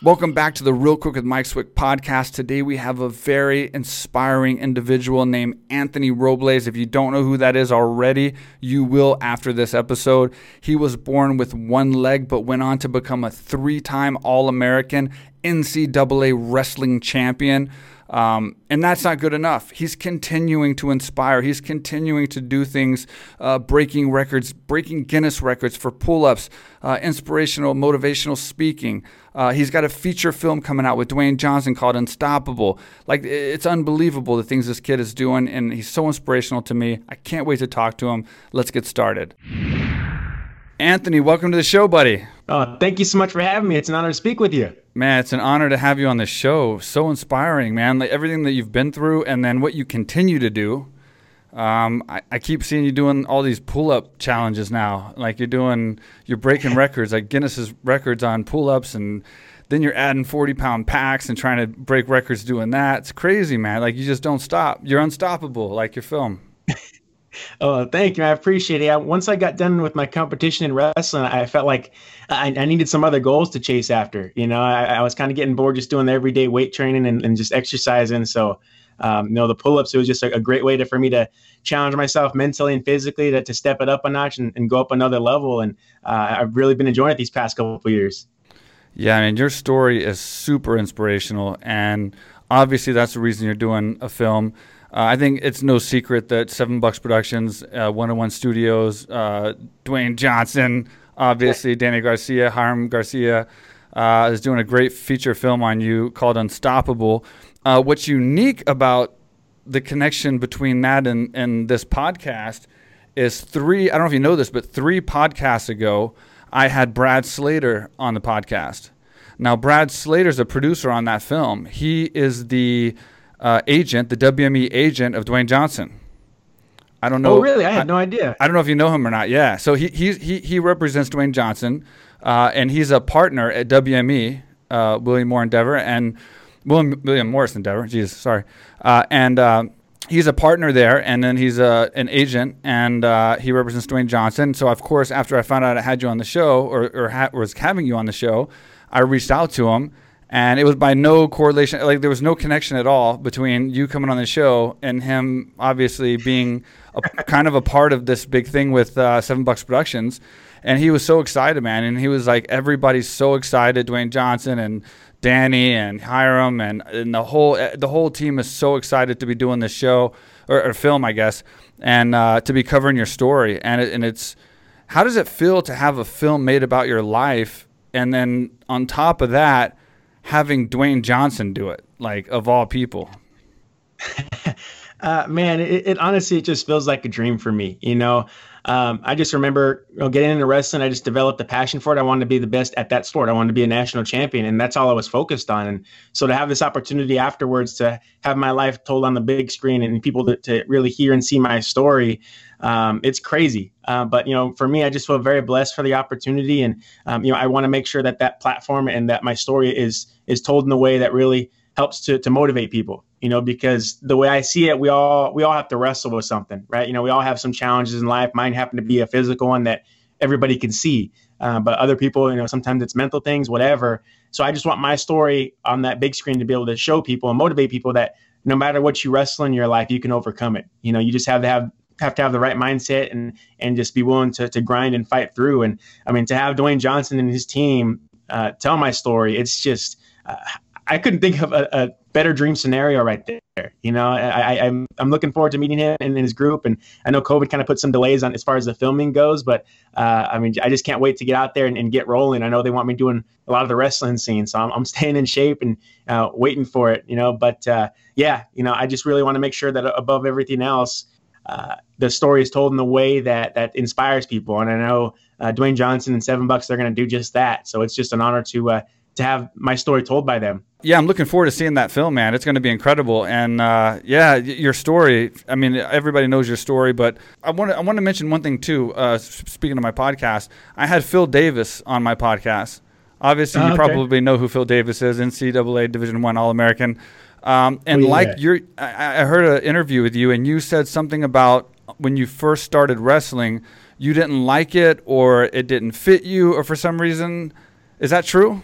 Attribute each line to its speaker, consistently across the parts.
Speaker 1: Welcome back to the Real Quick with Mike Swick podcast. Today we have a very inspiring individual named Anthony Robles. If you don't know who that is already, you will after this episode. He was born with one leg, but went on to become a three time All American NCAA wrestling champion. Um, and that's not good enough. He's continuing to inspire. He's continuing to do things, uh, breaking records, breaking Guinness records for pull ups, uh, inspirational, motivational speaking. Uh, he's got a feature film coming out with Dwayne Johnson called Unstoppable. Like, it's unbelievable the things this kid is doing, and he's so inspirational to me. I can't wait to talk to him. Let's get started. Anthony, welcome to the show, buddy.
Speaker 2: Oh, thank you so much for having me. It's an honor to speak with you.
Speaker 1: Man, it's an honor to have you on the show. So inspiring, man. Like everything that you've been through and then what you continue to do. Um, I, I, keep seeing you doing all these pull up challenges now. Like you're doing, you're breaking records, like Guinness's records on pull ups, and then you're adding 40 pound packs and trying to break records doing that. It's crazy, man. Like you just don't stop. You're unstoppable, like your film.
Speaker 2: Oh, thank you. I appreciate it. Once I got done with my competition in wrestling, I felt like I, I needed some other goals to chase after. You know, I, I was kind of getting bored just doing the everyday weight training and, and just exercising. So, um, you know, the pull ups, it was just a, a, great way to, for me to challenge myself mentally and physically to, to step it up a notch and, and go up another level. And uh, I've really been enjoying it these past couple of years.
Speaker 1: Yeah, I mean, your story is super inspirational. And obviously, that's the reason you're doing a film. Uh, I think it's no secret that Seven Bucks Productions, uh, 101 Studios, uh, Dwayne Johnson, obviously Danny Garcia, Hiram Garcia, uh, is doing a great feature film on you called Unstoppable. Uh, what's unique about the connection between that and, and this podcast is three, I don't know if you know this, but three podcasts ago, I had Brad Slater on the podcast. Now, Brad Slater's a producer on that film. He is the uh, agent, the WME agent of Dwayne Johnson. I don't know.
Speaker 2: Oh, really? I had I, no idea.
Speaker 1: I don't know if you know him or not. Yeah. So he he he, he represents Dwayne Johnson, uh, and he's a partner at WME, uh, William Moore Endeavor, and William William Morris Endeavor. Jesus, sorry. Uh, and uh, he's a partner there, and then he's a, uh, an agent, and uh, he represents Dwayne Johnson. So of course, after I found out I had you on the show, or or ha- was having you on the show, I reached out to him and it was by no correlation like there was no connection at all between you coming on the show and him obviously being a, kind of a part of this big thing with uh, seven bucks productions. And he was so excited man. And he was like everybody's so excited dwayne johnson and danny and hiram and, and the whole eh, the whole team is so excited to be doing this show or, or film i guess and uh, to be covering your story. And, it, and it's how does it feel to have a film made about your life and then on top of that having Dwayne Johnson do it, like of all people?
Speaker 2: uh, man, it, it, honestly it just feels like a dream for me. You know, um, I just remember you know, getting into wrestling. I just developed a passion for it. I wanted to be the best at that sport. I wanted to be a national champion, and that's all I was focused on. And so to have this opportunity afterwards to have my life told on the big screen and people to, to really hear and see my story, um, it's crazy. Uh, but you know, for me, I just feel very blessed for the opportunity, and um, you know, I want to make sure that that platform and that my story is is told in a way that really helps to to motivate people. You know, because the way I see it, we all we all have to wrestle with something, right? You know, we all have some challenges in life. Mine happen to be a physical one that everybody can see, uh, but other people, you know, sometimes it's mental things, whatever. So I just want my story on that big screen to be able to show people and motivate people that no matter what you wrestle in your life, you can overcome it. You know, you just have to have have to have the right mindset and and just be willing to to grind and fight through. And I mean, to have Dwayne Johnson and his team uh, tell my story, it's just I couldn't think of a, a, better dream scenario right there. You know, I, am I'm, I'm looking forward to meeting him and his group. And I know COVID kind of put some delays on as far as the filming goes, but uh, I mean, I just can't wait to get out there and, and, get rolling. I know they want me doing a lot of the wrestling scenes, so I'm, I'm staying in shape and uh, waiting for it. You know, but uh, yeah, you know, I just really want to make sure that above everything else uh, the story is told in the way that that inspires people. And I know uh, Dwayne Johnson and Seven Bucks they're going to do just that. So it's just an honor to uh, to have my story told by them.
Speaker 1: Yeah, I'm looking forward to seeing that film, man. It's going to be incredible. And uh, yeah, your story. I mean, everybody knows your story, but I want to I want to mention one thing too. Uh, speaking of my podcast, I had Phil Davis on my podcast. Obviously, you oh, okay. probably know who Phil Davis is, NCAA Division One All American. Um, and yeah. like you're, I, I heard an interview with you, and you said something about when you first started wrestling, you didn't like it, or it didn't fit you, or for some reason. Is that true?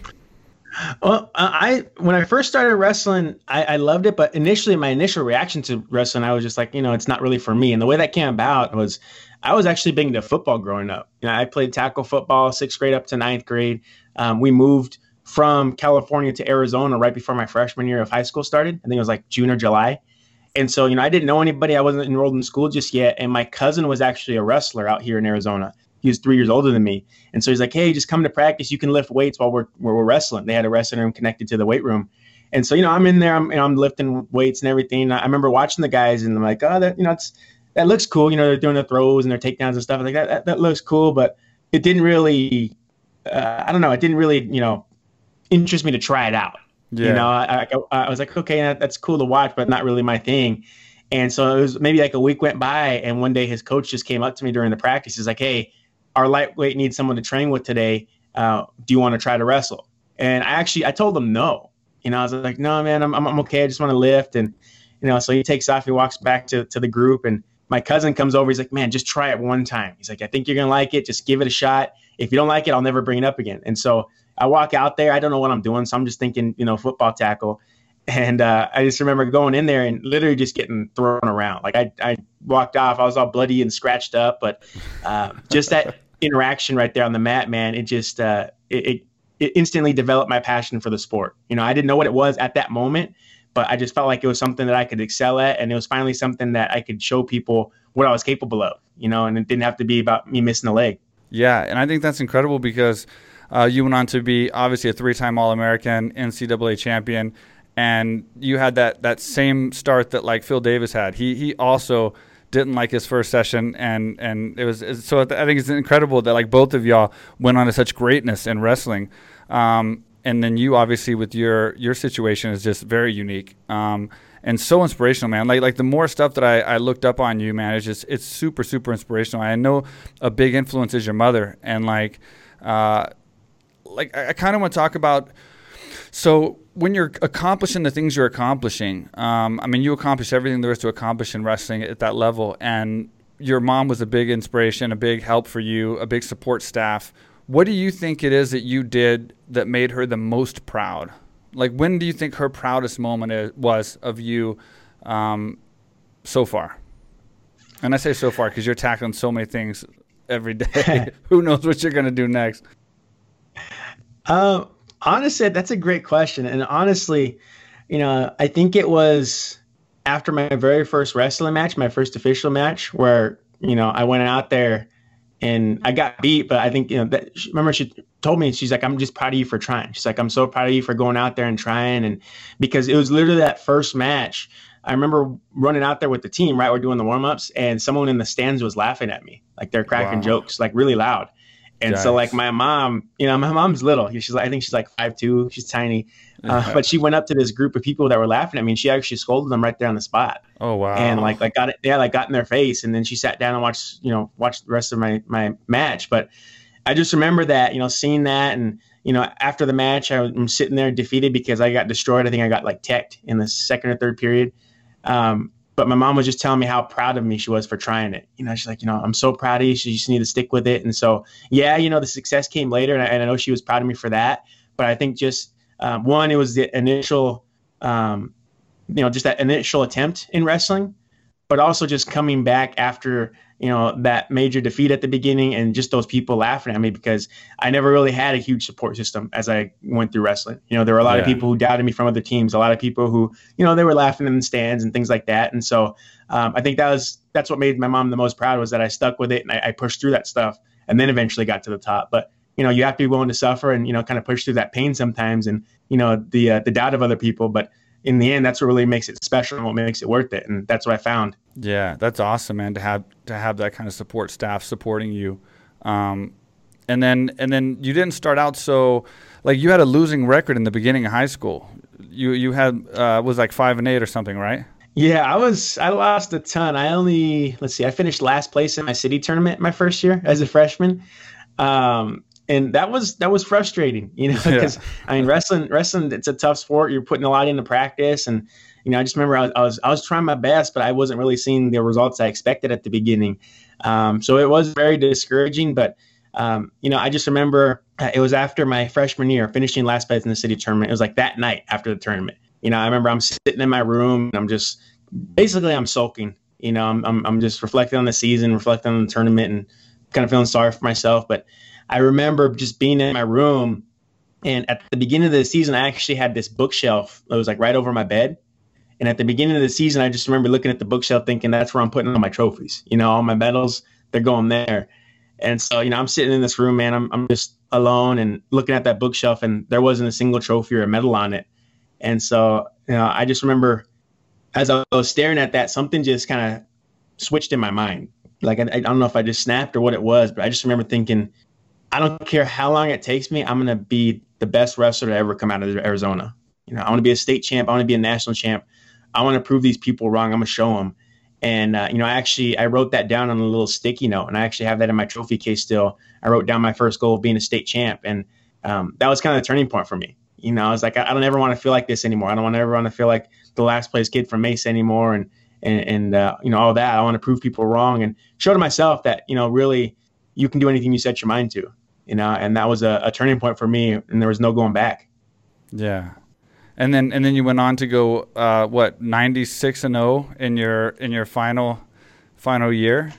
Speaker 2: Well, I when I first started wrestling, I, I, loved it, but initially my initial reaction to wrestling, I was just like, you know, it's not really for me. And the way that came about was I was actually big into football growing up. You know, I played tackle football sixth grade up to ninth grade. Um, we moved from California to Arizona right before my freshman year of high school started. I think it was like June or July. And so, you know, I didn't know anybody. I wasn't enrolled in school just yet. And my cousin was actually a wrestler out here in Arizona. He was three years older than me. And so he's like, hey, just come to practice. You can lift weights while we're, we're wrestling. They had a wrestling room connected to the weight room. And so, you know, I'm in there, I'm, you know, I'm lifting weights and everything. I remember watching the guys and I'm like, oh, that, you know, it's, that looks cool. You know, they're doing the throws and their takedowns and stuff like that. That, that looks cool, but it didn't really, uh, I don't know, it didn't really, you know, interest me to try it out. Yeah. You know, I, I, I was like, okay, that, that's cool to watch, but not really my thing. And so it was maybe like a week went by, and one day his coach just came up to me during the practice. He's like, "Hey, our lightweight needs someone to train with today. Uh, do you want to try to wrestle?" And I actually I told him no. You know, I was like, "No, man, I'm I'm, okay. I just want to lift." And you know, so he takes off. He walks back to to the group, and my cousin comes over. He's like, "Man, just try it one time." He's like, "I think you're gonna like it. Just give it a shot. If you don't like it, I'll never bring it up again." And so I walk out there. I don't know what I'm doing, so I'm just thinking, you know, football tackle. And uh, I just remember going in there and literally just getting thrown around. Like I, I walked off, I was all bloody and scratched up, but uh, just that interaction right there on the mat, man, it just uh, it, it, instantly developed my passion for the sport. You know, I didn't know what it was at that moment, but I just felt like it was something that I could excel at, and it was finally something that I could show people what I was capable of. You know, and it didn't have to be about me missing a leg.
Speaker 1: Yeah, and I think that's incredible because uh, you went on to be obviously a three-time All-American, NCAA champion, and you had that that same start that like Phil Davis had. He he also didn't like his first session, and and it was so. I think it's incredible that like both of y'all went on to such greatness in wrestling. Um, and then you obviously with your your situation is just very unique um, and so inspirational, man. Like like the more stuff that I, I looked up on you, man, it's just it's super super inspirational. I know a big influence is your mother, and like uh, like I, I kind of want to talk about so when you're accomplishing the things you're accomplishing, um, I mean, you accomplish everything there is to accomplish in wrestling at that level, and your mom was a big inspiration, a big help for you, a big support staff. What do you think it is that you did that made her the most proud? Like, when do you think her proudest moment is, was of you um, so far? And I say so far because you're tackling so many things every day. Who knows what you're going to do next?
Speaker 2: Um, honestly, that's a great question. And honestly, you know, I think it was after my very first wrestling match, my first official match, where you know I went out there and I got beat. But I think you know that remember she told me she's like I'm just proud of you for trying. She's like I'm so proud of you for going out there and trying. And because it was literally that first match. I remember running out there with the team, right? We're doing the warm ups, and someone in the stands was laughing at me, like they're cracking wow. jokes, like really loud. And so like my mom, you know, my mom's little. She's like I think she's like five two. She's tiny. Uh, but she went up to this group of people that were laughing at me and she actually scolded them right there on the spot.
Speaker 1: Oh wow.
Speaker 2: And like like got it yeah, like got in their face and then she sat down and watched, you know, watched the rest of my my match. But I just remember that, you know, seeing that and you know, after the match, I'm sitting there defeated because I got destroyed. I think I got like teched in the second or third period. Um, but my mom was just telling me how proud of me she was for trying it. You know, she's like, you know, I'm so proud of you. She just need to stick with it. And so, yeah, you know, the success came later, and I, and I know she was proud of me for that. But I think just um, one, it was the initial, um, you know, just that initial attempt in wrestling, but also just coming back after you know that major defeat at the beginning and just those people laughing at me because I never really had a huge support system as I went through wrestling. You know, there were a lot yeah. of people who doubted me from other teams, a lot of people who you know they were laughing in the stands and things like that. And so um, I think that was that's what made my mom the most proud was that I stuck with it and I, I pushed through that stuff and then eventually got to the top. But you know, you have to be willing to suffer and you know kind of push through that pain sometimes and you know the uh, the doubt of other people, but in the end, that's what really makes it special and what makes it worth it. And that's what I found.
Speaker 1: Yeah, that's awesome, man. To have to have that kind of support staff supporting you, um, and then and then you didn't start out so like you had a losing record in the beginning of high school. You you had uh, was like five and eight or something, right?
Speaker 2: Yeah, I was. I lost a ton. I only let's see. I finished last place in my city tournament my first year as a freshman. Um, and that was that was frustrating, you know, because yeah. I mean wrestling wrestling it's a tough sport. You're putting a lot into practice, and you know I just remember I was I was, I was trying my best, but I wasn't really seeing the results I expected at the beginning. Um, so it was very discouraging. But um, you know I just remember uh, it was after my freshman year, finishing last place in the city tournament. It was like that night after the tournament. You know, I remember I'm sitting in my room and I'm just basically I'm sulking. You know, I'm I'm, I'm just reflecting on the season, reflecting on the tournament, and kind of feeling sorry for myself. But I remember just being in my room, and at the beginning of the season, I actually had this bookshelf that was like right over my bed. And at the beginning of the season, I just remember looking at the bookshelf, thinking that's where I'm putting all my trophies. You know, all my medals, they're going there. And so, you know, I'm sitting in this room, man. I'm, I'm just alone and looking at that bookshelf, and there wasn't a single trophy or a medal on it. And so, you know, I just remember as I was staring at that, something just kind of switched in my mind. Like, I, I don't know if I just snapped or what it was, but I just remember thinking, I don't care how long it takes me, I'm going to be the best wrestler to ever come out of Arizona. You know, I want to be a state champ. I want to be a national champ. I want to prove these people wrong. I'm to show them. And uh, you know, I actually I wrote that down on a little sticky note, and I actually have that in my trophy case still. I wrote down my first goal of being a state champ, and um, that was kind of the turning point for me. You know, I was like, I, I don't ever want to feel like this anymore. I don't want to ever want to feel like the last place kid from Mesa anymore, and and, and uh, you know all that. I want to prove people wrong and show to myself that you know really you can do anything you set your mind to. You know, and that was a, a turning point for me, and there was no going back.
Speaker 1: Yeah, and then and then you went on to go uh, what ninety six and zero oh in your in your final final year.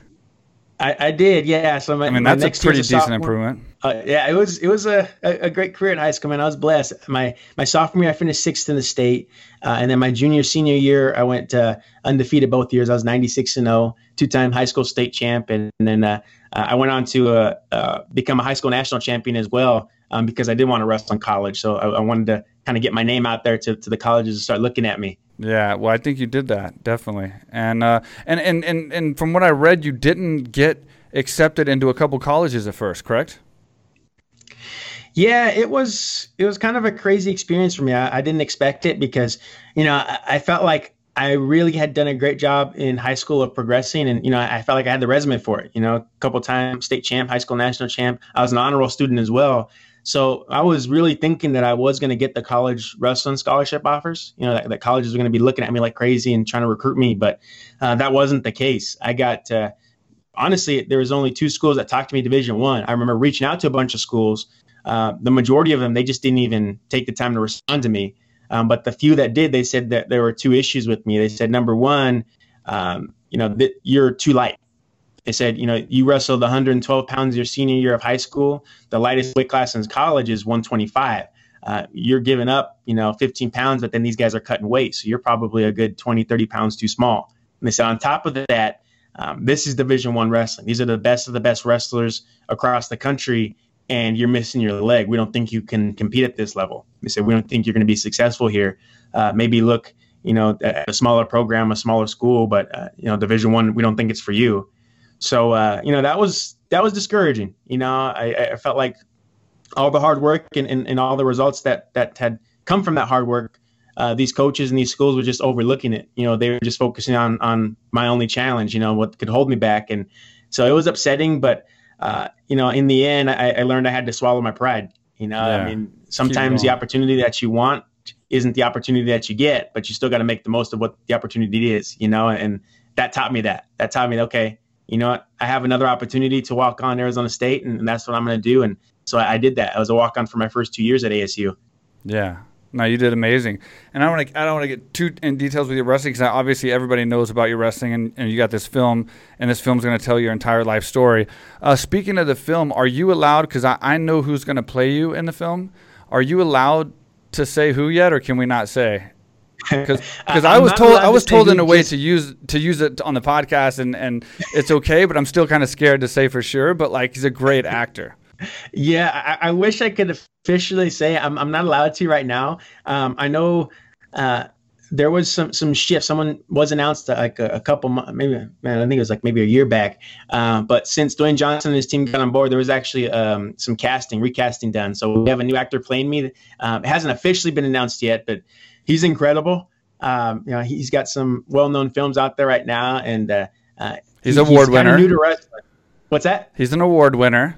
Speaker 2: I, I did, yeah. So my,
Speaker 1: I mean, that's a pretty decent sophomore. improvement.
Speaker 2: Uh, yeah, it was it was a, a, great career in high school. Man, I was blessed. My my sophomore year, I finished sixth in the state, uh, and then my junior senior year, I went uh, undefeated both years. I was ninety six and zero, oh, two time high school state champ, and, and then uh, I went on to uh, uh, become a high school national champion as well um, because I did want to wrestle in college. So I, I wanted to kind of get my name out there to, to the colleges to start looking at me.
Speaker 1: Yeah, well, I think you did that definitely, and uh, and, and and and from what I read, you didn't get accepted into a couple colleges at first, correct?
Speaker 2: Yeah, it was it was kind of a crazy experience for me. I, I didn't expect it because you know I, I, felt like I really had done a great job in high school of progressing, and you know I felt like I had the resume for it. You know, a couple times state champ, high school national champ. I was an honor roll student as well, so I was really thinking that I was going to get the college wrestling scholarship offers. You know, that, that colleges were going to be looking at me like crazy and trying to recruit me, but uh, that wasn't the case. I got uh, honestly, there was only two schools that talked to me Division One. I. I remember reaching out to a bunch of schools. Uh, the majority of them, they just didn't even take the time to respond to me. Um, but the few that did, they said that there were two issues with me. They said, number one, um, you know, th- you're too light. They said, you know, you wrestled 112 pounds your senior year of high school. The lightest weight class in college is 125. Uh, you're giving up, you know, 15 pounds, but then these guys are cutting weight. So you're probably a good 20, 30 pounds too small. And they said, on top of that, um, this is Division One wrestling. These are the best of the best wrestlers across the country, and you're missing your leg. We don't think you can compete at this level. They said, we don't think you're going to be successful here. Uh, maybe look, you know, a smaller program, a smaller school, but uh, you know, Division One, we don't think it's for you. So uh, you know that was that was discouraging. You know, I, I felt like all the hard work and, and, and, all the results that that had come from that hard work, uh, these coaches and these schools were just overlooking it. You know, they were just focusing on on my only challenge. You know, what could hold me back, and so it was upsetting. But uh, you know, in the end, I, I, learned I had to swallow my pride. You know, yeah. I mean, sometimes the opportunity that you want isn't the opportunity that you get, but you still got to make the most of what the opportunity is. You know, and that taught me that. That taught me, okay, you know what? I have another opportunity to walk on Arizona State, and, and that's what I'm going to do. And so I, I, did that. I was a walk on for my first two years at ASU.
Speaker 1: Yeah. No, you did amazing. And I want to I don't want to get too in details with your wrestling because obviously everybody knows about your wrestling, and, and you got this film, and this film's going to tell your entire life story. Uh, speaking of the film, are you allowed? Because I, I know who's going to play you in the film. Are you allowed to say who yet, or can we not say? Because because I was told I was told in a way just, to use to use it on the podcast and and it's okay, but I'm still kind of scared to say for sure. But like he's a great actor.
Speaker 2: Yeah, I, I wish I could officially say I'm I'm not allowed to right now. Um, I know. Uh, there was some some shift. Someone was announced like a, a couple months, maybe man, I think it was like maybe a year back. Uh, but since Dwayne Johnson and his team got on board, there was actually um, some casting, recasting done. So we have a new actor playing me. Um, it hasn't officially been announced yet, but he's incredible. Um, you know, he's got some well-known films out there right now, and uh, uh,
Speaker 1: he's an award winner. New to
Speaker 2: wrestling. What's that?
Speaker 1: He's an award winner.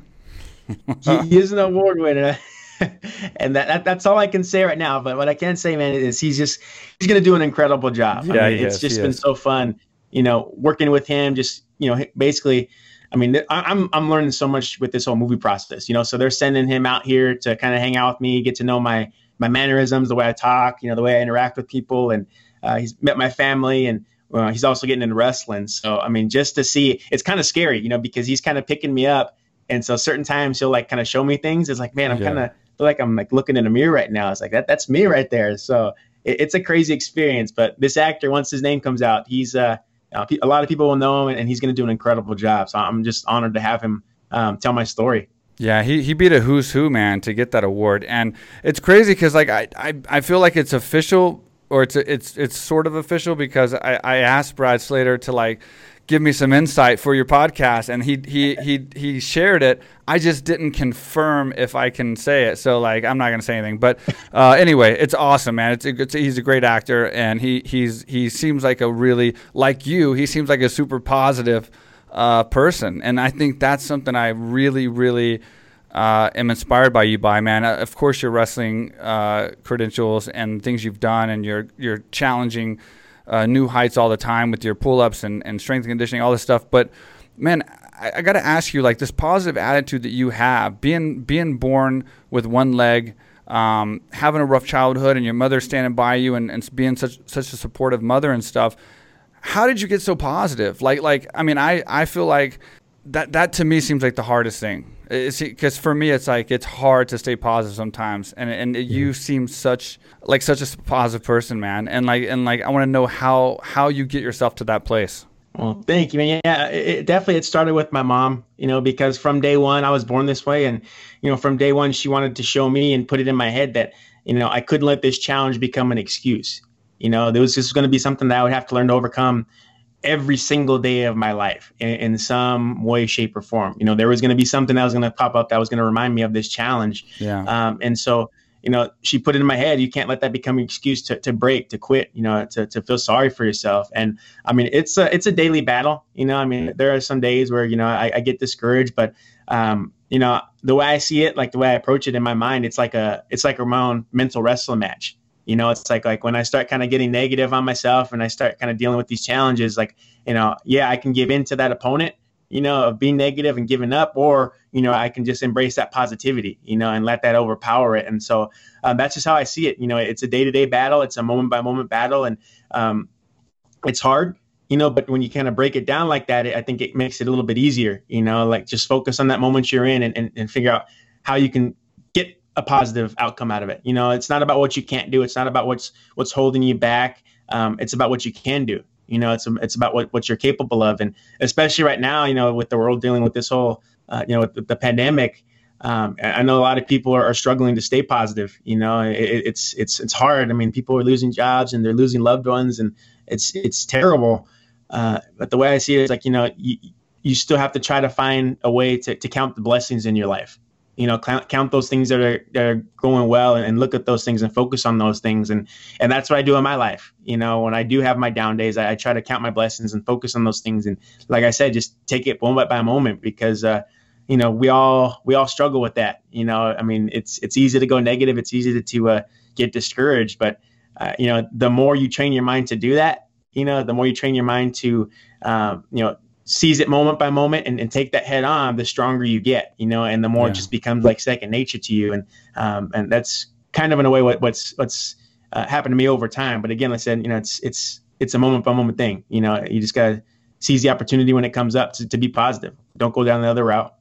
Speaker 2: he, he, is an award winner. and that, that, that's all I can say right now. But what I can say, man, is he's just he's going to do an incredible job. Yeah, I mean, it's is, just been is. so fun you know, working with him, just you know, basically. I mean, I'm I'm learning so much with this whole movie process, you know. So they're sending him out here to kind of hang out with me, get to know my my mannerisms, the way I talk, you know, the way I interact with people, and uh, he's met my family, and uh, he's also getting into wrestling. So I mean, just to see, it's kind of scary, you know, because he's kind of picking me up, and so certain times he'll like kind of show me things. It's like, man, I'm yeah. kind of like I'm like looking in a mirror right now. It's like that that's me right there. So it, it's a crazy experience. But this actor, once his name comes out, he's uh, uh a lot of people will know him, and he's going to do an incredible job. So I'm just honored to have him um, tell my story.
Speaker 1: Yeah, he, he beat a who's who man to get that award, and it's crazy because like I, I I feel like it's official or it's it's it's sort of official because I, I asked Brad Slater to like give me some insight for your podcast and he he he he shared it. I just didn't confirm if i can say it so like i'm not going to say anything. But uh, anyway it's awesome man. It's, it's he's a great actor and he he's he seems like a really like you he seems like a super positive uh, person and i think that's something i really really uh, am inspired by you by, man. Uh, of course, your wrestling uh, credentials and things you've done, and you're you're challenging uh, new heights all the time with your pull ups and, and strength and conditioning, all this stuff. But man, I, I got to ask you, like this positive attitude that you have, being being born with one leg. Um, having a rough childhood and your mother standing by you and, and being such such a supportive mother and stuff how did you get so positive? Like like i mean i i feel like that that to me seems like the hardest thing. Because for me it's like it's hard to stay positive sometimes and and yeah. you seem such like such a positive person man. And like and like i want to know how how you get yourself to that place.
Speaker 2: Well thank you man. Yeah it, definitely it started with my mom you know because from day one i was born this way and you know from day one she wanted to show me and put it in my head that you know i couldn't let this challenge become an excuse you know there was just going to be something that i would have to learn to overcome every single day of my life in, in, some way, shape, or form. You know, there was going to be something that was going to pop up that was going to remind me of this challenge.
Speaker 1: Yeah.
Speaker 2: Um, and so, you know, she put it in my head. You can't let that become an excuse to, to break, to quit. You know, to, to feel sorry for yourself. And I mean, it's a it's a daily battle. You know, I mean, there are some days where you know I, I get discouraged, but um, you know, the way I see it, like the way I approach it in my mind, it's like a it's like a my own mental wrestling match you know it's like like when i start kind of getting negative on myself and i start kind of dealing with these challenges like you know yeah i can give in to that opponent you know of being negative and giving up or you know i can just embrace that positivity you know and let that overpower it. And so um, that's just how i see it you know it's a day-to-day battle it's a moment by moment battle and um, it's hard you know but when you kind of break it down like that i think it makes it a little bit easier you know like just focus on that moment you're in and, and, and figure out how you can a positive outcome out of it. You know, it's not about what you can't do. It's not about what's what's holding you back. Um, it's about what you can do. You know, it's it's about what, what you're capable of, and especially right now, you know, with the world dealing with this whole, uh, you know, the, the pandemic. Um, I know a lot of people are, are struggling to stay positive. You know, it, it's it's it's hard. I mean, people are losing jobs and they're losing loved ones, and it's it's terrible. Uh, but the way I see it is like you know, you, you still have to try to find a way to, to count the blessings in your life you know count, count those things that are that are going well and, and, look at those things and focus on those things. And and that's what I do in my life. You know when I do have my down days I, I try to count my blessings and focus on those things. And like I said just take it moment by moment because uh, you know we all we all struggle with that. You know I mean it's it's easy to go negative. It's easy to, to uh, get discouraged. But uh, you know the more you train your mind to do that you know the more you train your mind to um, you know seize it moment by moment and, and take that head on, the stronger you get, you know, and the more yeah. it just becomes like second nature to you. And um, and that's kind of in a way what, what's what's uh, happened to me over time. But again, like I said, you know, it's it's it's a moment by moment thing. You know, you just gotta seize the opportunity when it comes up to, to be positive. Don't go down the other route.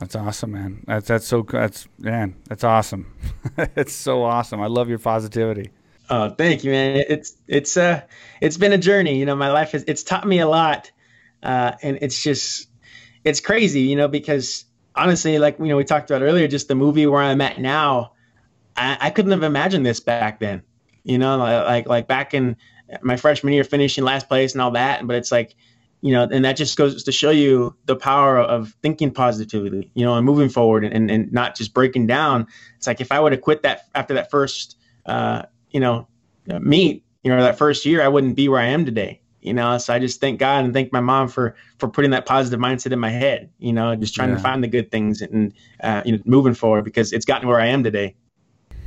Speaker 1: That's awesome, man. That's that's so that's man, that's awesome. it's so awesome. I love your positivity.
Speaker 2: Oh, thank you, man. It's it's uh it's been a journey. You know, my life has it's taught me a lot uh, and it's just it's crazy, you know, because honestly, like you know, we talked about earlier, just the movie where I'm at now, I, I couldn't have imagined this back then. You know, like like back in my freshman year, finishing last place and all that. But it's like, you know, and that just goes to show you the power of thinking positively, you know, and moving forward and, and, and not just breaking down. It's like if I would have quit that after that first, uh, you know, meet, you know, that first year, I wouldn't be where I am today you know so i just thank god and thank my mom for for putting that positive mindset in my head you know just trying yeah. to find the good things and uh, you know moving forward because it's gotten where i am today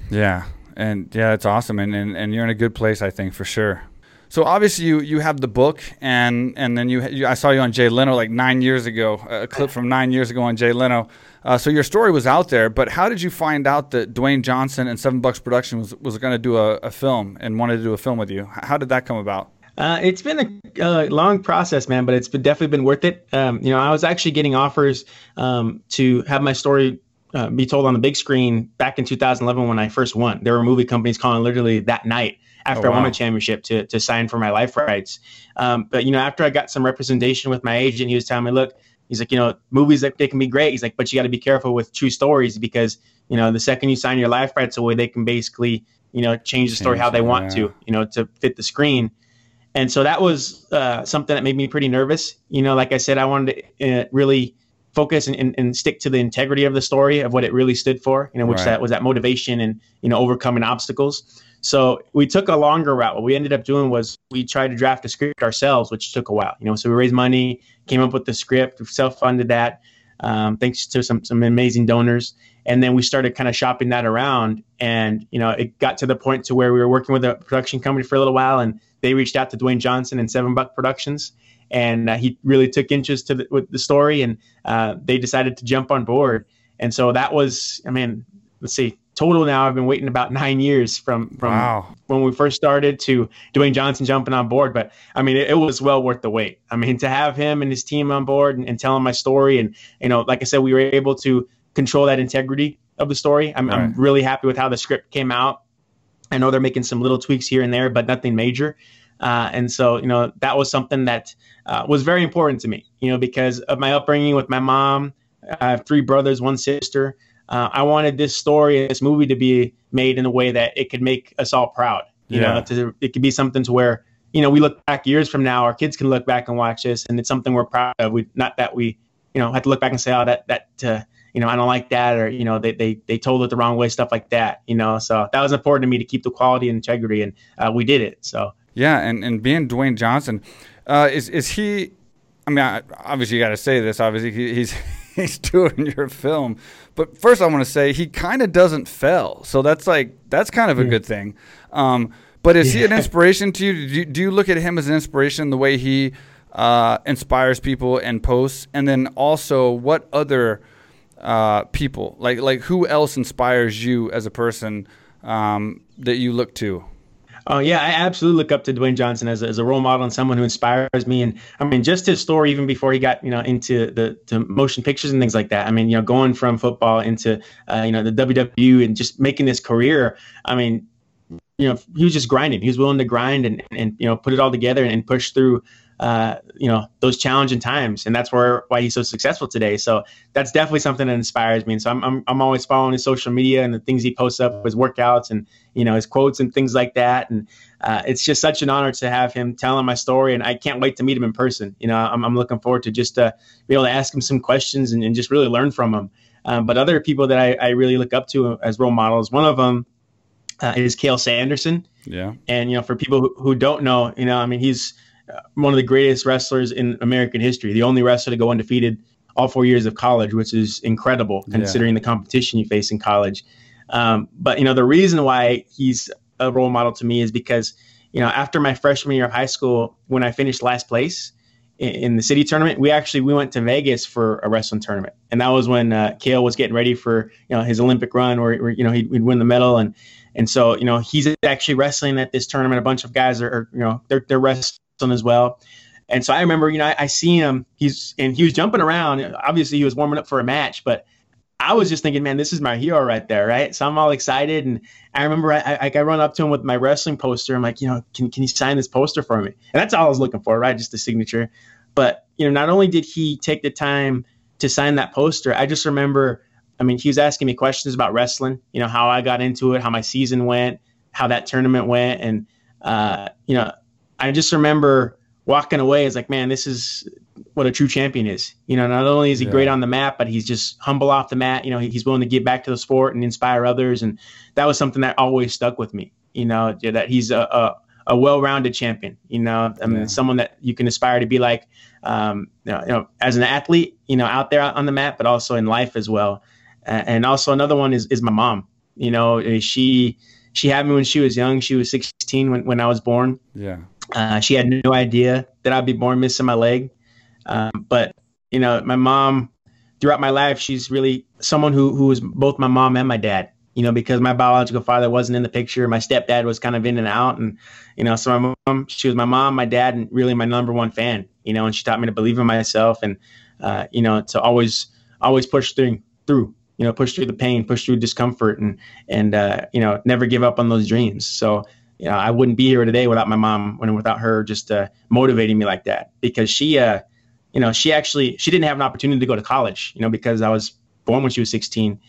Speaker 1: yeah and yeah it's awesome and, and and you're in a good place i think for sure so obviously you you have the book, and and then you, you I saw you on Jay Leno like nine years ago, a clip from nine years ago on Jay Leno. Uh, so your story was out there, but how did you find out that Dwayne Johnson and Seven Bucks Production was was going to do a, a, film and wanted to do a film with you? How did that come about?
Speaker 2: Uh, it's been a, a, long process, man, but it's been, definitely been worth it. Um, you know, I was actually getting offers um, to have my story uh, be told on the big screen back in 2011 when I first won. There were movie companies calling literally that night after oh, wow. I won my championship to to sign for my life rights. Um, but you know, after I got some representation with my agent, he was telling me, look, he's like, you know, movies that they can be great. He's like, but you got to be careful with true stories because you know the second you sign your life rights away, they can basically you know change the story how they want yeah. to, you know, to fit the screen. And so that was uh, something that made me pretty nervous. You know, like I said, I wanted to uh, really focus and, and, and, stick to the integrity of the story of what it really stood for, you know, which right. that was that motivation and, you know, overcoming obstacles. So we took a longer route. What we ended up doing was we tried to draft a script ourselves, which took a while, you know, so we raised money, came up with the script, self-funded that, um, thanks to some, some amazing donors. And then we started kind of shopping that around and, you know, it got to the point to where we were working with a production company for a little while and they reached out to Dwayne Johnson and Seven Buck Productions and uh, he really took interest to the, with the story, and uh, they decided to jump on board. And so that was, I mean, let's see, total now I've been waiting about nine years from from wow. when we first started to Dwayne Johnson jumping on board. But I mean, it, it, was well worth the wait. I mean, to have him and his team on board and, and telling my story, and you know, like I said, we were able to control that integrity of the story. I'm, right. I'm really happy with how the script came out. I know they're making some little tweaks here and there, but nothing major. Uh, and so, you know, that was something that uh, was very important to me, you know, because of my upbringing with my mom. I have three brothers, one sister. Uh, I wanted this story, this movie to be made in a way that it could make us all proud. You yeah. know, to, it could be something to where, you know, we look back years from now, our kids can look back and watch this, and it's something we're proud of. We not that we, you know, have to look back and say, oh, that that uh, you know, I don't like that, or you know, they they they told it the wrong way, stuff like that. You know, so that was important to me to keep the quality and integrity, and uh, we did it. So
Speaker 1: yeah, and, and being Dwayne Johnson, uh, is is he? I mean, I, obviously you got to say this. Obviously he, he's he's doing your film, but first I want to say he kind of doesn't fail, so that's like that's kind of a good thing. Um, but is yeah. he an inspiration to you? Do, you? do you look at him as an inspiration the way he uh, inspires people and posts, and then also what other uh, people like like who else inspires you as a person um, that you look to?
Speaker 2: Oh yeah, I absolutely look up to Dwayne Johnson as a, as a role model and someone who inspires me. And I mean, just his story, even before he got you know into the to motion pictures and things like that. I mean, you know, going from football into uh, you know the WWE and just making this career. I mean, you know, he was just grinding. He was willing to grind and and you know put it all together and push through uh, you know those challenging times, and that's where why he's so successful today. So that's definitely something that inspires me. And so I'm I'm, I'm always following his social media and the things he posts up, his workouts and you know his quotes and things like that. And uh, it's just such an honor to have him telling my story, and I can't wait to meet him in person. You know, I'm, I'm looking forward to just uh, be able to ask him some questions and, and just really learn from him. Um, but other people that I, I really look up to as role models, one of them uh, is Cael Sanderson.
Speaker 1: Yeah.
Speaker 2: And you know, for people who, who don't know, you know, I mean, he's one of the greatest wrestlers in American history, the only wrestler to go undefeated all four years of college, which is incredible considering yeah. the competition you face in college. Um, but you know, the reason why he's a role model to me is because you know, after my freshman year of high school, when I finished last place in, in the city tournament, we actually we went to Vegas for a wrestling tournament, and that was when uh, Cael was getting ready for you know his Olympic run, where, where you know he'd, he'd win the medal and. And so, you know, he's actually wrestling at this tournament. A bunch of guys are, are you know, they're, they're wrestling as well. And so I remember, you know, I, I seen him. He's and he was jumping around. Obviously, he was warming up for a match, but I was just thinking, man, this is my hero right there, right? So I'm all excited, and I remember I, I, I run up to him with my wrestling poster. I'm like, you know, can can you sign this poster for me? And that's all I was looking for, right? Just a signature. But you know, not only did he take the time to sign that poster, I just remember. I mean, he was asking me questions about wrestling. You know, how I got into it, how my season went, how that tournament went, and uh, you know, I just remember walking away as like, man, this is what a true champion is. You know, not only is he yeah. great on the mat, but he's just humble off the mat. You know, he's willing to give back to the sport and inspire others. And that was something that always stuck with me. You know, that he's a, a, a well-rounded champion. You know, I mean, yeah. someone that you can aspire to be like, um, you, know, you know, as an athlete, you know, out there on the mat, but also in life as well. And also another one is is my mom. You know, she she had me when she was young. She was 16 when, when I was born.
Speaker 1: Yeah
Speaker 2: Uh, she had no idea that I'd be born missing my leg. Um, but you know, my mom throughout my life, she's really someone who who was both my mom and my dad. You know, because my biological father wasn't in the picture, my stepdad was kind of in and out, and you know, so my mom, she was my mom, my dad, and really my number one fan. You know, and she taught me to believe in myself, and uh, you know, to always always push through through. You know, push through the pain, push through discomfort, and and uh, you know, never give up on those dreams. So you know, I wouldn't be here today without my mom and without her just uh, motivating me like that because she, uh, you know, she actually she didn't have an opportunity to go to college, you know, because I was born when she was 16.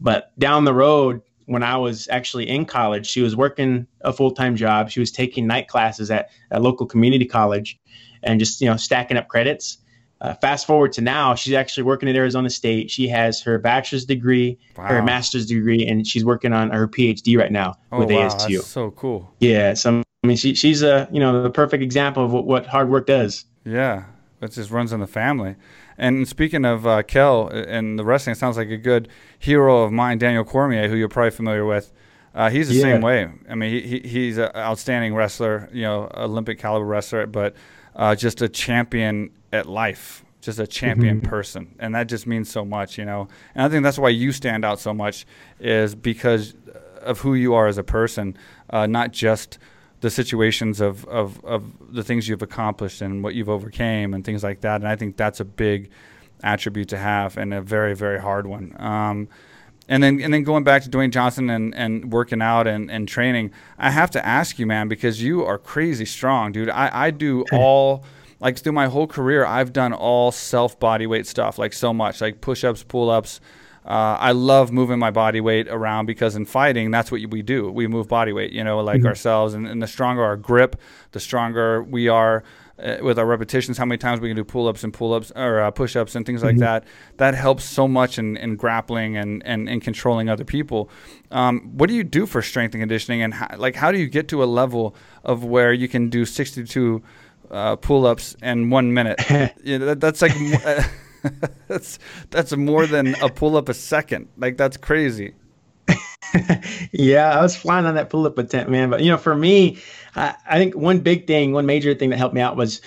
Speaker 2: But down the road, when I was actually in college, she was working a full time job. She was taking night classes at a local community college, and just you know stacking up credits. Uh, fast forward to now, she's actually working at Arizona State. She has her bachelor's degree, wow. her master's degree, and she's working on her PhD right now oh, with wow, ASTU.
Speaker 1: That's so cool.
Speaker 2: Yeah, so I mean, she, she's a you know the perfect example of what, what hard work does.
Speaker 1: Yeah, it just runs in the family. And speaking of uh, Cael and the wrestling, it sounds like a good hero of mine, Daniel Cormier, who you're probably familiar with. Uh, he's the yeah. same way. I mean, he, he, he's an outstanding wrestler, you know, Olympic caliber wrestler, but uh, just a champion at life, just a champion mm-hmm. person, and that just means so much, you know. And I think that's why you stand out so much, is because of who you are as a person, uh, not just the situations of, of, of the things you've accomplished and what you've overcame and things like that. And I think that's a big attribute to have and a very, very hard one. Um, and then and then going back to Dwayne Johnson and, and working out and, and training, I have to ask you, man, because you are crazy strong, dude. I, I do all like through my whole career, I've done all self body weight stuff, like so much, like push ups, pull ups, uh, I love moving my body weight around because in fighting, that's what we do. We move body weight, you know, like mm-hmm. ourselves. And, and, the stronger our grip, the stronger we are uh, with our repetitions, how many times we can do pull ups and pull ups or uh, push ups and things mm-hmm. like that. That helps so much in, in grappling and, and, and controlling other people. Um, what do you do for strength and conditioning? And how, like, how do you get to a level of where you can do 62 uh, pull ups in one minute? you know, that, that's like. that's that's more than a pull up a second. Like that's crazy.
Speaker 2: yeah, I was flying on that pull up attempt, man. But you know, for me, I, I think one big thing, one major thing that helped me out was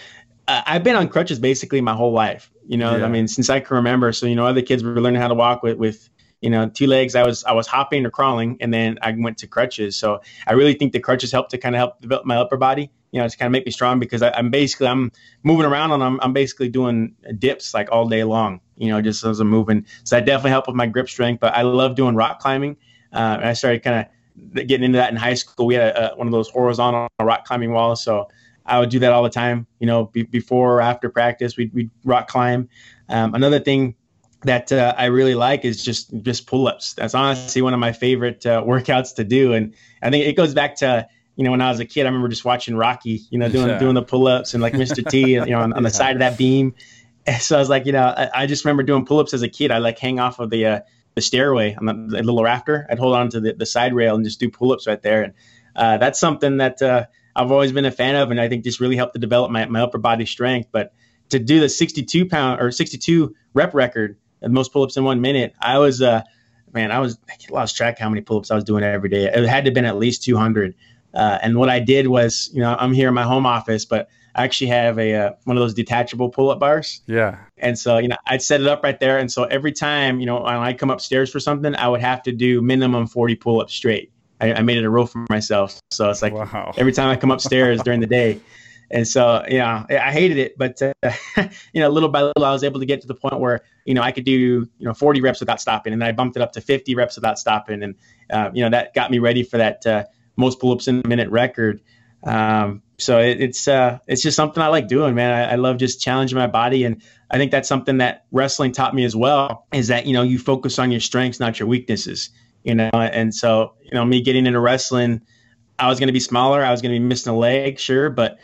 Speaker 2: uh, I've been on crutches basically my whole life. You know, yeah. I mean, since I can remember. So you know, other kids were learning how to walk with with you know two legs. I was I was hopping or crawling, and then I went to crutches. So I really think the crutches helped to kind of help develop my upper body you know, to kind of make me strong because I, am basically I'm moving around and I'm, I'm basically doing dips like all day long. You know, just as I'm moving. So that definitely helped with my grip strength. But I love doing rock climbing. Uh, I started kind of getting into that in high school. We had a, a, one of those horizontal rock climbing walls, so I would do that all the time. You know, be, before or after practice, we'd, we'd rock climb. Um, another thing that uh, I really like is just just pull ups. That's honestly one of my favorite uh, workouts to do, and I think it goes back to you know, when I was a kid, I remember just watching Rocky, you know, doing yeah. doing the pull ups and like Mr. T, you know, on, on the side of that beam. And so I was like, you know, I, I just remember doing pull ups as a kid. I like hang off of the uh, the stairway on the, the, little rafter. I'd hold on to the, the side rail and just do pull ups right there. And uh, that's something that uh, I've always been a fan of, and I think just really helped to develop my, my upper body strength. But to do the 62 pound or 62 rep record, most pull ups in one minute, I was, uh, man, I was I lost track how many pull ups I was doing every day. It had to have been at least 200. Uh, and what I did was, you know, I'm here in my home office, but I actually have a uh, one of those detachable pull-up bars.
Speaker 1: Yeah.
Speaker 2: And so, you know, I'd set it up right there, and so every time, you know, when I come upstairs for something, I would have to do minimum 40 pull-ups straight. I, I made it a rule for myself. So it's like wow. every time I come upstairs during the day. And so, know, I hated it, but uh, you know, little by little, I was able to get to the point where you know I could do you know 40 reps without stopping, and then I bumped it up to 50 reps without stopping, and uh, you know that got me ready for that uh, most pull-ups in a minute record. Um, so it, it's uh, it's just something I like doing, man. I, I, love just challenging my body, and I think that's something that wrestling taught me as well. Is that you know you focus on your strengths, not your weaknesses. You know, and so you know me getting into wrestling, I was going to be smaller. I was going to be missing a leg, sure, but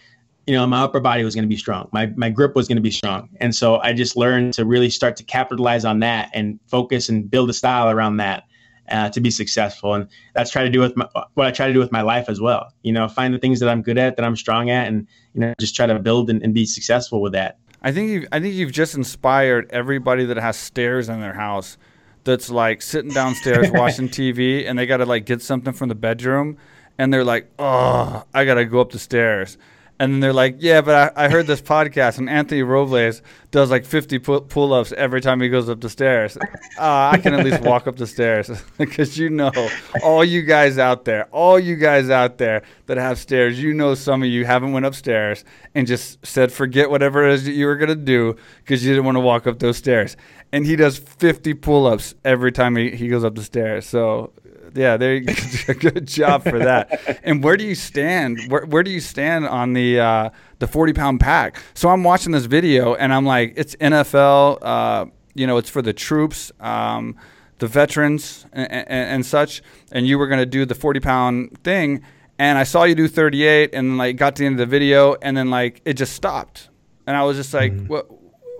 Speaker 2: you know my upper body was going to be strong. My my grip was going to be strong, and so I just learned to really start to capitalize on that and focus and build a style around that uh, to be successful. And that's try to do with my, what I try to do with my life as well. You know, find the things that I'm good at, that I'm strong at, and you know, just try to build and, and be successful with that.
Speaker 1: I think you I think you've just inspired everybody that has stairs in their house. That's like sitting downstairs watching TV, and they got to like get something from the bedroom, and they're like, "Oh, I got to go up the stairs." And then they're like, yeah, but I, I heard this podcast, and Anthony Robles does like 50 pull ups every time he goes up the stairs. Uh, I can at least walk up the stairs because you know, all you guys out there, all you guys out there that have stairs, you know, some of you haven't went upstairs and just said, forget whatever it is that you were going to do because you didn't want to walk up those stairs. And he does 50 pull ups every time he, he goes up the stairs. So yeah, there you go. Good job for that. and where do you stand? Where, where do you stand on the uh, the forty pound pack? So I'm watching this video and I'm like, it's NFL. Uh, you know, it's for the troops, um, the veterans, and, and, and such. And you were going to do the forty pound thing, and I saw you do 38, and like got to the end of the video, and then like it just stopped, and I was just like, mm-hmm. what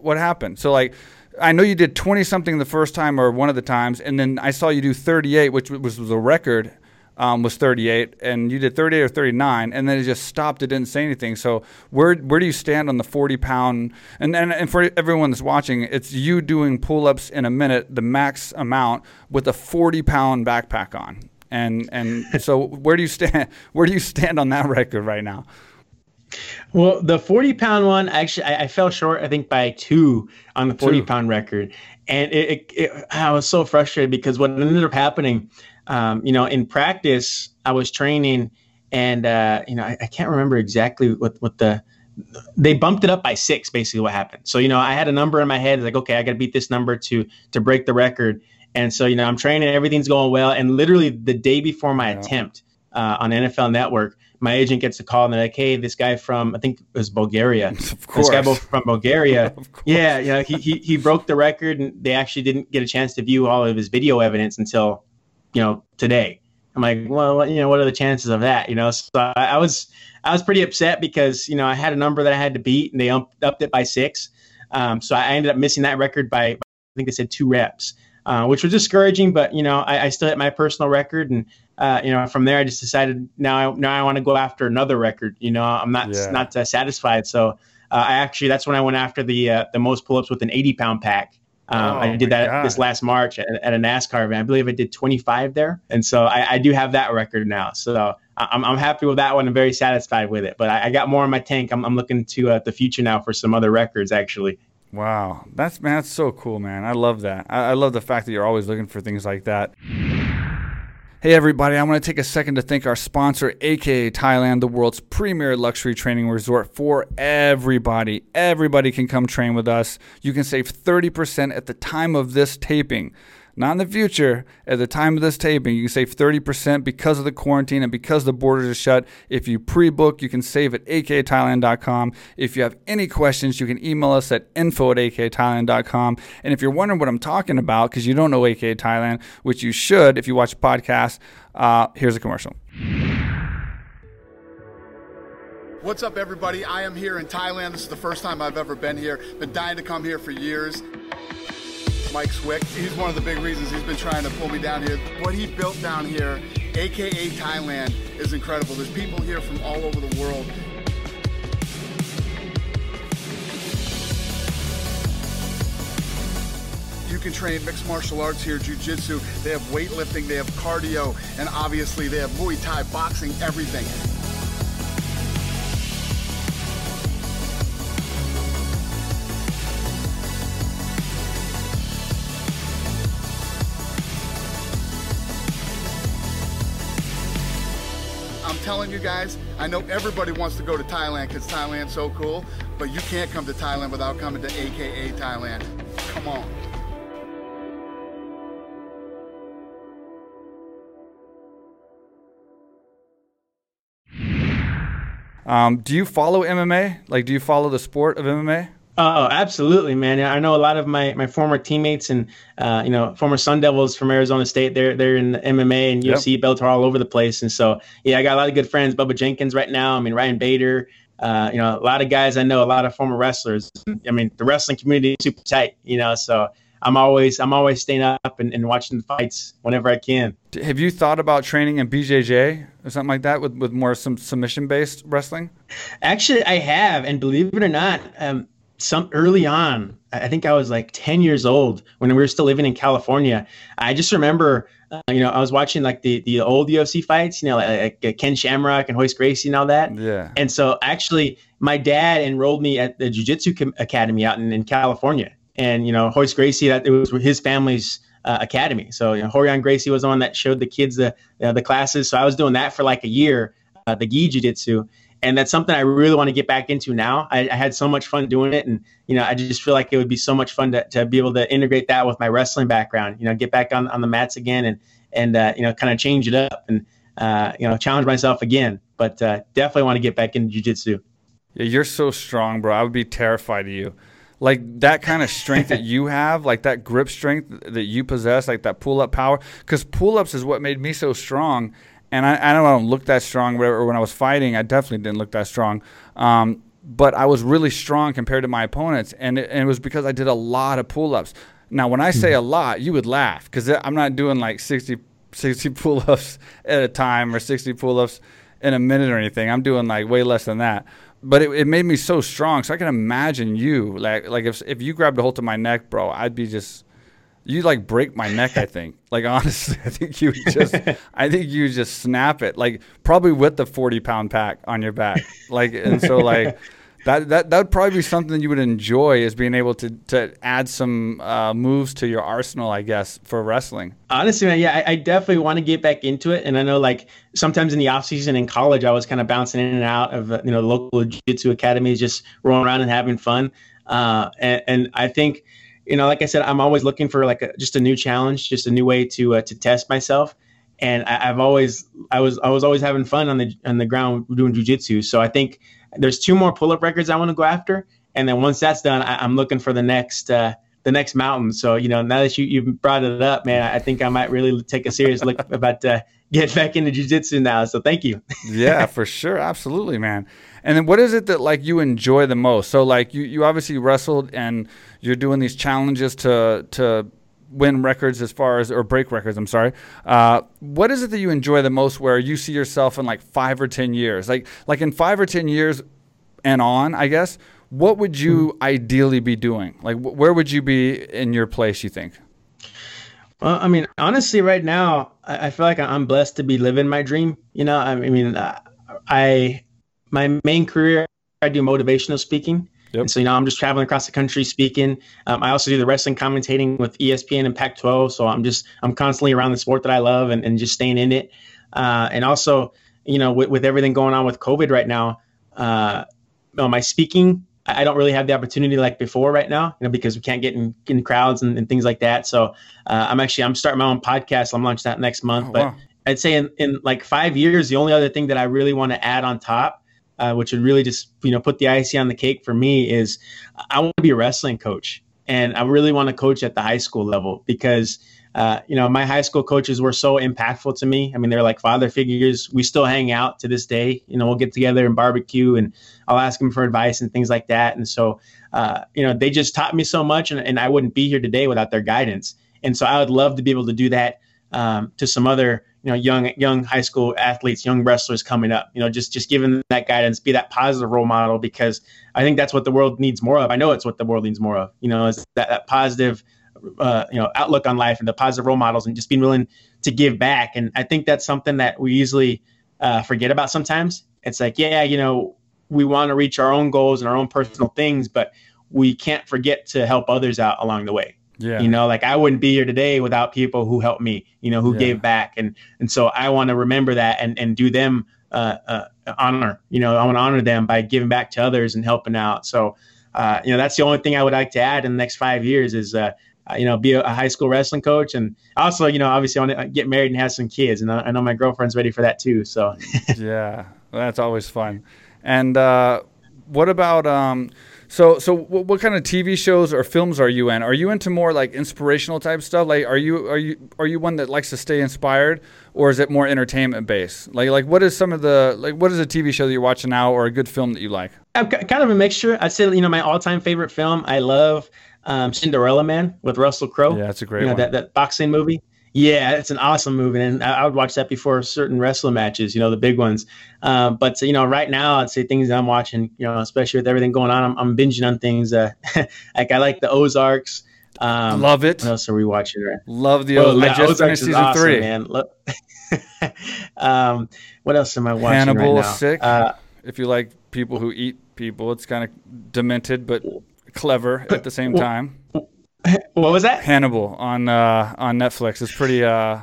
Speaker 1: what happened? So like I know you did 20 something the first time or one of the times, and then I saw you do 38, which was, was a record, um, was 38, and you did 38 or 39, and then it just stopped. It didn't say anything. So where where do you stand on the 40 pound? And and, and for everyone that's watching, it's you doing pull ups in a minute, the max amount with a 40 pound backpack on. And and so where do you stand? Where do you stand on that record right now?
Speaker 2: Well, the 40 pound one, actually, I, I, fell short, I think, by two on the 40 two. pound record. And it, it, it, I was so frustrated because what ended up happening, um, you know, in practice, I was training and, uh, you know, I, I, can't remember exactly what, what the, they bumped it up by six, basically what happened. So, you know, I had a number in my head, like, okay, I got to beat this number to, to break the record. And so, you know, I'm training, everything's going well. And literally the day before my yeah. attempt uh, on NFL Network, my agent gets a call and they're like, "Hey, this guy from I think it was Bulgaria.
Speaker 1: Of course,
Speaker 2: this guy from Bulgaria. yeah, yeah, he, he he broke the record, and they actually didn't get a chance to view all of his video evidence until you know today. I'm like, well, you know, what are the chances of that? You know, so I, I was I was pretty upset because you know I had a number that I had to beat, and they upped, upped it by six. Um, so I ended up missing that record by I think they said two reps. Uh, which was discouraging. But you know, I, I, still hit my personal record, and uh, you know, from there I just decided now I, now I want to go after another record. You know, I'm not yeah. not uh, satisfied, so uh, I actually that's when I went after the uh, the most pull ups with an 80 pound pack. Um, oh, I did that God. this last March at, at, a NASCAR event. I believe I did 25 there, and so I, I do have that record now. So I'm, I'm happy with that one. I'm very satisfied with it. But I, I got more in my tank. I'm, I'm looking to uh, the future now for some other records actually.
Speaker 1: Wow, that's man, that's so cool, man. I love that. I, I love the fact that you're always looking for things like that. Hey, everybody, I want to take a second to thank our sponsor, AKA Thailand, the world's premier luxury training resort for everybody. Everybody can come train with us. You can save 30% at the time of this taping not in the future. At the time of this taping, you can save 30% because of the quarantine and because the borders are shut. If you pre book, you can save at akthailand.com. If you have any questions, you can email us at info at akthailand.com. And if you're wondering what I'm talking about because you don't know AK Thailand, which you should if you watch podcasts, uh, here's a commercial.
Speaker 3: What's up, everybody? I am here in Thailand. This is the first time I've ever been here. Been dying to come here for years. Mike Swick. He's one of the big reasons he's been trying to pull me down here. What he built down here, AKA Thailand, is incredible. There's people here from all over the world. You can train mixed martial arts here, jiu-jitsu. They have weightlifting, they have cardio, and obviously they have Muay Thai, boxing, everything. Telling you guys, I know everybody wants to go to Thailand because Thailand's so cool, but you can't come to Thailand without coming to AKA Thailand. Come on.
Speaker 1: Um, do you follow MMA? Like, do you follow the sport of MMA?
Speaker 2: Oh, absolutely, man. I know a lot of my, my former teammates and uh, you know former Sun Devils from Arizona State. They're they're in the MMA and UFC, yep. Bellator all over the place. And so yeah, I got a lot of good friends. Bubba Jenkins right now. I mean Ryan Bader. Uh, you know a lot of guys I know. A lot of former wrestlers. I mean the wrestling community is super tight. You know so. I'm always I'm always staying up and, and watching the fights whenever I can.
Speaker 1: Have you thought about training in BJJ or something like that with, with more some submission based wrestling?
Speaker 2: Actually, I have, and believe it or not, um, some early on, I think I was like 10 years old when we were still living in California. I just remember, uh, you know, I was watching like the, the old UFC fights, you know, like, like Ken Shamrock and Royce Gracie and all that.
Speaker 1: Yeah.
Speaker 2: And so actually, my dad enrolled me at the Jiu Jitsu Academy out in, in California. And, you know, Royce Gracie, that it was his family's uh, academy. So, you know, Rorion Gracie was the one that showed the kids the, uh, the classes. So I was doing that for like a year, uh, the gi jiu jitsu and that's something I really want to get back into now. I, I, had so much fun doing it, and you know, I just feel like it would be so much fun to, to be able to integrate that with my wrestling background. You know, get back on, on the mats again, and and uh, you know, kind of change it up, and uh, you know, challenge myself again. But uh, definitely want to get back into jujitsu.
Speaker 1: Yeah, you're so strong, bro. I would be terrified of you. Like that kind of strength that you have, like that grip strength that you possess, like that pull up power. Because pull ups is what made me so strong and I, I don't look that strong. Whatever. When I was fighting, I definitely didn't look that strong. Um, but I was really strong compared to my opponents, and it, and it was because I did a lot of pull-ups. Now, when I say a lot, you would laugh because I'm not doing like 60, 60 pull-ups at a time or 60 pull-ups in a minute or anything. I'm doing like way less than that. But it, it made me so strong. So I can imagine you like like if if you grabbed a hold of my neck, bro, I'd be just you like break my neck. I think. Like honestly, I think you just, I think you just snap it. Like probably with the forty pound pack on your back. Like and so like. That, that that would probably be something you would enjoy is being able to to add some uh, moves to your arsenal, I guess, for wrestling.
Speaker 2: Honestly, man, yeah, I, I, definitely want to get back into it. And I know, like sometimes in the off season in college, I was kind of bouncing in and out of uh, you know local jiu-jitsu academies, just rolling around and having fun. Uh, and, and I think you know, like I said, I'm always looking for like a, just a new challenge, just a new way to uh, to test myself. And I, have always, I was, I was always having fun on the on the ground doing jujitsu. So I think there's two more pull up records I want to go after, and then once that's done, I, am looking for the next uh, the next mountain. So you know, now that you you brought it up, man, I think I might really take a serious look about uh, get back into jujitsu now. So thank you.
Speaker 1: yeah, for sure, absolutely, man. And then what is it that like you enjoy the most? So like you you obviously wrestled and you're doing these challenges to to win records as far as or break records. I'm sorry. Uh, what is it that you enjoy the most? Where you see yourself in like five or ten years, like like in five or ten years and on, I guess. What would you mm-hmm. ideally be doing? Like, wh- where would you be in your place? You think?
Speaker 2: Well, I mean, honestly, right now, I, I feel like I'm blessed to be living my dream. You know, I mean, I my main career, I do motivational speaking. Yep. And so, you know, I'm just traveling across the country speaking. Um, I also do the wrestling commentating with ESPN and Pac 12. So I'm just, I'm constantly around the sport that I love and, and just staying in it. Uh, and also, you know, with, with everything going on with COVID right now, uh, you know, my speaking, I don't really have the opportunity like before right now, you know, because we can't get in, in crowds and, and things like that. So uh, I'm actually, I'm starting my own podcast. I'm launching that next month. Oh, but wow. I'd say in, in like five years, the only other thing that I really want to add on top uh, which would really just you know put the icing on the cake for me is I want to be a wrestling coach, and I really want to coach at the high school level because uh, you know my high school coaches were so impactful to me. I mean, they're like father figures. We still hang out to this day. You know, we'll get together and barbecue, and I'll ask them for advice and things like that. And so, uh, you know, they just taught me so much, and, and I wouldn't be here today without their guidance. And so, I would love to be able to do that um, to some other you know young young high school athletes young wrestlers coming up you know just just giving them that guidance be that positive role model because i think that's what the world needs more of. I know it's what the world needs more of you know is that, that positive uh, you know outlook on life and the positive role models and just being willing to give back. And i think that's something that we easily uh, forget about sometimes. It's like yeah you know we want to reach our own goals and our own personal things but we can't forget to help others out along the way yeah. You know, like I wouldn't be here today without people who helped me, you know, who yeah. gave back. And and so I want to remember that and, and do them uh, uh, honor. You know, I want to honor them by giving back to others and helping out. So, uh, you know, that's the only thing I would like to add in the next five years is, uh, uh you know, be a, a, high school wrestling coach. And also, you know, obviously I want to get married and have some kids. And I, I know my girlfriend's ready for that too. So,
Speaker 1: yeah, that's always fun. And uh, what about, um, so, so what, what, kind of TV shows or films are you in? Are you into more like inspirational type stuff? Like, are you are you are you one that likes to stay inspired, or is it more entertainment based? Like, like what is some of the like what is a TV show that you're watching now, or a good film that you like?
Speaker 2: I'm kind of a mixture. I'd say you know my all time favorite film. I love um, Cinderella Man with Russell Crowe.
Speaker 1: Yeah, that's a great
Speaker 2: you know,
Speaker 1: one.
Speaker 2: That that boxing movie. Yeah, it's an awesome movie, and I, I would watch that before certain wrestling matches, you know, the big ones. Um, but you know, right now, I'd say things I'm watching, you know, especially with everything going on, I'm, I'm binging on things. Uh, like I like the Ozarks.
Speaker 1: Um, Love it.
Speaker 2: What else are we watching? Right?
Speaker 1: Love the. Well, I just finished season awesome, three.
Speaker 2: Man. um, what else am I watching
Speaker 1: Hannibal
Speaker 2: right now?
Speaker 1: Sick. Uh, if you like people who eat people, it's kind of demented but clever at the same time.
Speaker 2: What was that?
Speaker 1: Hannibal on uh, on Netflix. It's pretty. Uh,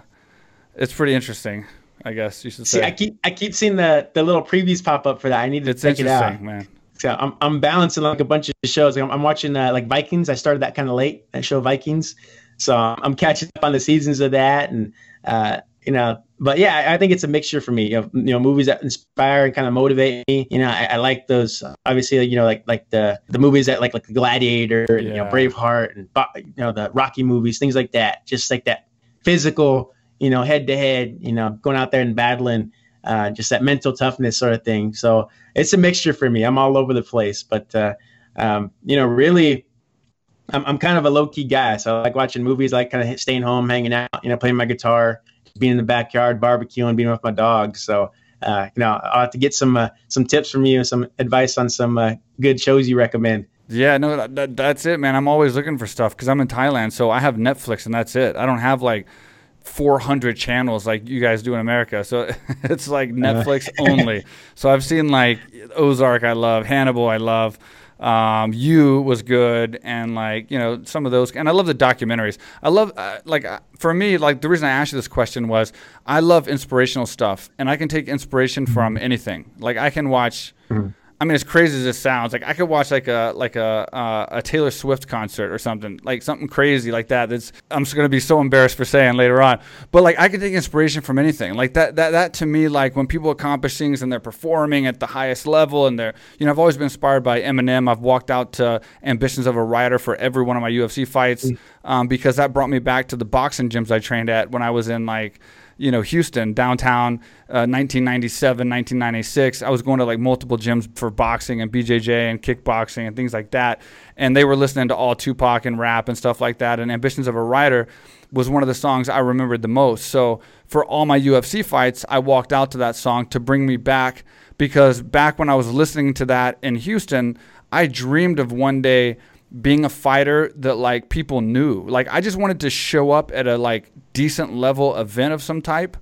Speaker 1: it's pretty interesting. I guess you should
Speaker 2: say. See, I keep I keep seeing the the little previews pop up for that. I need to
Speaker 1: it's
Speaker 2: check it out,
Speaker 1: man.
Speaker 2: So I'm I'm balancing like a bunch of shows. I'm, I'm watching uh, like Vikings. I started that kind of late. That show Vikings, so I'm catching up on the seasons of that, and uh, you know, but yeah, I think it's a mixture for me of you know movies that inspire and kind of motivate me. You know, I, I like those. Obviously, you know, like like the the movies that like like Gladiator and yeah. you know Braveheart and you know the Rocky movies, things like that. Just like that physical, you know, head to head, you know, going out there and battling. Uh, just that mental toughness sort of thing. So it's a mixture for me. I'm all over the place, but uh, um, you know, really, I'm, I'm kind of a low key guy. So I like watching movies, I like kind of staying home, hanging out, you know, playing my guitar, being in the backyard, barbecuing, being with my dog. So, uh, you know, I'll have to get some uh, some tips from you, and some advice on some uh, good shows you recommend.
Speaker 1: Yeah, no, that, that's it, man. I'm always looking for stuff because I'm in Thailand, so I have Netflix and that's it. I don't have like 400 channels like you guys do in America. So it's like uh-huh. Netflix only. So I've seen like Ozark, I love Hannibal, I love. Um, you was good, and like you know some of those, and I love the documentaries. I love uh, like uh, for me, like the reason I asked you this question was I love inspirational stuff, and I can take inspiration from anything. Like I can watch. Mm-hmm I mean, as crazy as this sounds, like I could watch like a like a uh, a Taylor Swift concert or something, like something crazy like that. That's I'm just gonna be so embarrassed for saying later on. But like I can take inspiration from anything. Like that that that to me, like when people accomplish things and they're performing at the highest level, and they're you know I've always been inspired by Eminem. I've walked out to Ambitions of a Writer for every one of my UFC fights mm. um, because that brought me back to the boxing gyms I trained at when I was in like you know, Houston, downtown, uh, 1997, 1996. I was going to like multiple gyms for boxing and BJJ and kickboxing and things like that. And they were listening to all Tupac and rap and stuff like that. And Ambitions of a Writer was one of the songs I remembered the most. So for all my UFC fights, I walked out to that song to bring me back because back when I was listening to that in Houston, I dreamed of one day being a fighter that like people knew. Like I just wanted to show up at a like decent level event of some type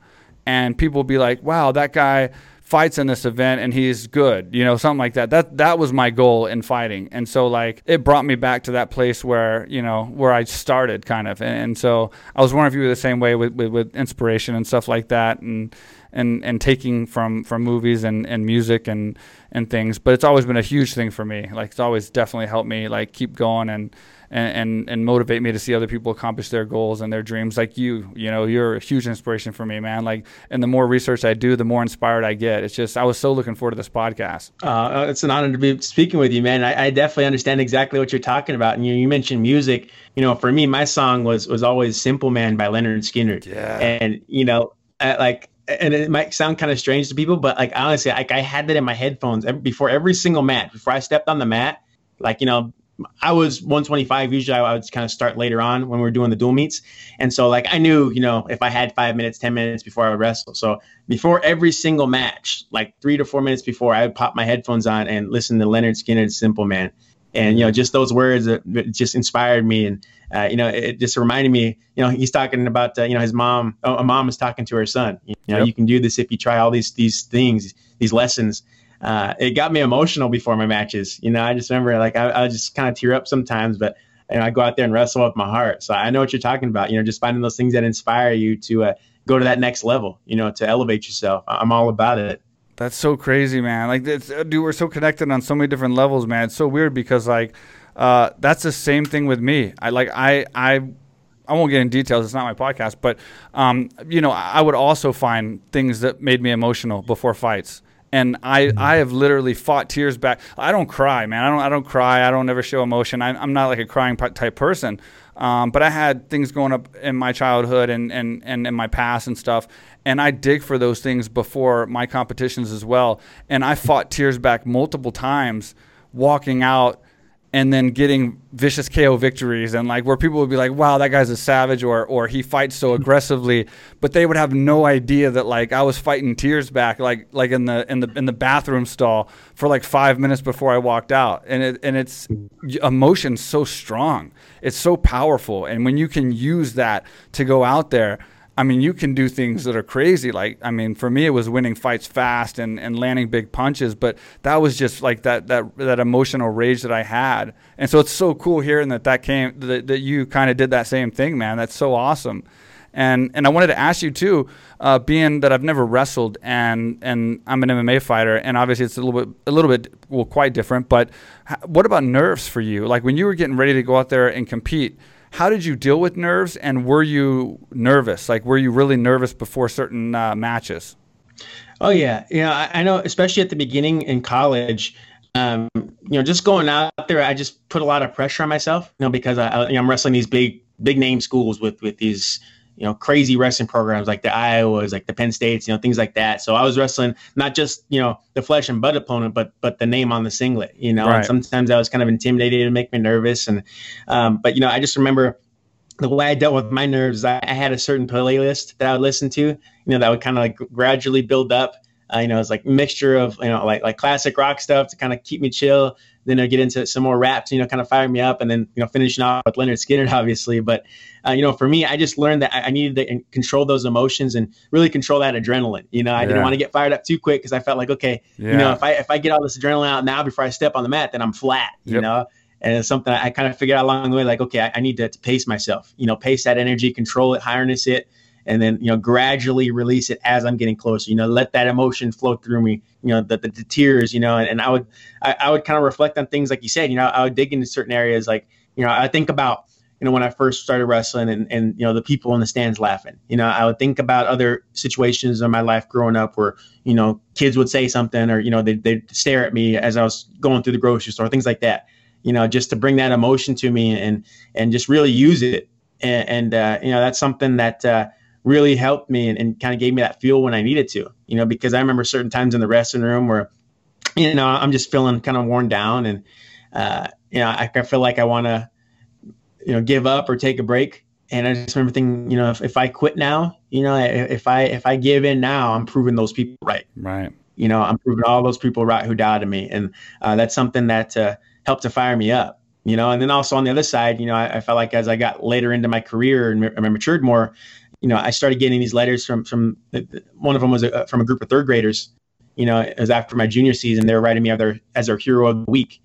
Speaker 1: and people will be like, "Wow, that guy fights in this event and he's good." You know, something like that. That that was my goal in fighting. And so like it brought me back to that place where, you know, where I started kind of. And, and so I was wondering if you were the same way with, with, with inspiration and stuff like that and and and taking from from movies and and music and and things. But it's always been a huge thing for me. Like it's always definitely helped me like keep going and. And, and, and motivate me to see other people accomplish their goals and their dreams like you. You know you're a huge inspiration for me man. Like and the more research i do the more inspired i get. It's just i was so looking forward to this podcast.
Speaker 2: Uh, it's an honor to be speaking with you man. I, I, definitely understand exactly what you're talking about. And you, you mentioned music. You know for me my song was was always simple man by Lynyrd Skynyrd.
Speaker 1: Yeah.
Speaker 2: And you know like and it might sound kind of strange to people, but like honestly, like I had that in my headphones every, before every single mat. Before I stepped on the mat, like you know, I was 125. Usually, I would kind of start later on when we were doing the dual meets, and so like I knew, you know, if I had five minutes, ten minutes before I would wrestle. So before every single match, like three to four minutes before, I would pop my headphones on and listen to Lynyrd Skynyrd's "Simple Man." and you know just those words that just inspired me and uh, you know it just reminded me you know he's talking about uh, you know his mom a mom is talking to her son you know yep. you can do this if you try all these these things these lessons uh, it got me emotional before my matches you know i just remember like i, I just kind of tear up sometimes but you know, i go out there and wrestle with my heart so i know what you're talking about you know just finding those things that inspire you to uh, go to that next level you know to elevate yourself i'm all about it
Speaker 1: that's so crazy, man. Like, uh, dude, we're so connected on so many different levels, man. It's so weird because like, uh, that's the same thing with me. I like, I, I, I won't get in details. It's not my podcast, but um, you know, I would also find things that made me emotional before fights. And I. I have literally fought tears back. I don't cry, man. I don't, I don't cry. I don't ever show emotion. I, I'm not like a crying type person. Um, but I had things going up in my childhood and, and, and in my past and stuff and I dig for those things before my competitions as well. And I fought tears back multiple times walking out and then getting vicious KO victories and like where people would be like, wow, that guy's a savage or or he fights so aggressively, but they would have no idea that like I was fighting tears back like like in the in the in the bathroom stall for like five minutes before I walked out. And it and it's emotion's so strong. It's so powerful. And when you can use that to go out there I mean, you can do things that are crazy. Like, I mean, for me, it was winning fights fast and, and landing big punches, but that was just like that, that, that emotional rage that I had. And so it's so cool hearing that that came, that, that you kind of did that same thing, man. That's so awesome. And, and I wanted to ask you too, uh, being that I've never wrestled and, and I'm an MMA fighter, and obviously it's a little bit, a little bit, well, quite different, but what about nerves for you? Like when you were getting ready to go out there and compete, how did you deal with nerves, and were you nervous? Like, were you really nervous before certain uh, matches?
Speaker 2: Oh yeah, yeah. I, I, know, especially at the beginning in college. Um, you know, just going out there, I just put a lot of pressure on myself. You know, because I, I, you know, I'm wrestling these big, big name schools with with these you know crazy wrestling programs like the Iowas, like the Penn States, you know things like that. So I was wrestling not just you know the flesh and blood opponent, but but the name on the singlet. You know, right. and sometimes I was kind of intimidated and make me nervous. And um, but you know I just remember the way I dealt with my nerves. I, I had a certain playlist that I would listen to. You know that would kind of like gradually build up. Uh, you know, it's like mixture of you know like like classic rock stuff to kind of keep me chill, then I get into some more raps, you know, kind of fire me up, and then you know finishing off with Lynyrd Skynyrd, obviously. But uh, you know, for me, I just learned that I, needed to control those emotions and really control that adrenaline. You know, I yeah. didn't want to get fired up too quick because I felt like, okay, yeah. you know, if I if I get all this adrenaline out now before I step on the mat, then I'm flat. You yep. know. And it's something I kind of figured out along the way, like, okay, I, I need to, to pace myself, you know, pace that energy, control it, harness it, and then you know gradually release it as I'm getting closer. You know, let that emotion flow through me. You know, the, the, the tears. You know, and, and I would I, I, would kind of reflect on things like you said. You know, I would dig into certain areas. Like you know, I think about you know when I first started wrestling and and you know the people in the stands laughing. You know, I would think about other situations in my life growing up where you know kids would say something or you know they they'd stare at me as I was going through the grocery store, things like that. You know, just to bring that emotion to me and and just really use it. And, and uh, you know, that's something that. Uh, really helped me and, and kind of gave me that fuel when I needed to, you know, because I remember certain times in the wrestling room where, you know, I'm just feeling kind of worn down and, uh, you know, I, I feel like I want to, you know, give up or take a break. And I just remember thinking, you know, if, if I quit now, you know, if I, if I give in now, I'm proving those people right.
Speaker 1: Right.
Speaker 2: You know, I'm proving all those people right who doubted me. And uh, that's something that uh, helped to fire me up you know and then also on the other side you know I, I, felt like as i got later into my career and I matured more you know, I started getting these letters from from one of them was a, from a group of third graders. You know, it was after my junior season. They were writing me as their as their hero of the week,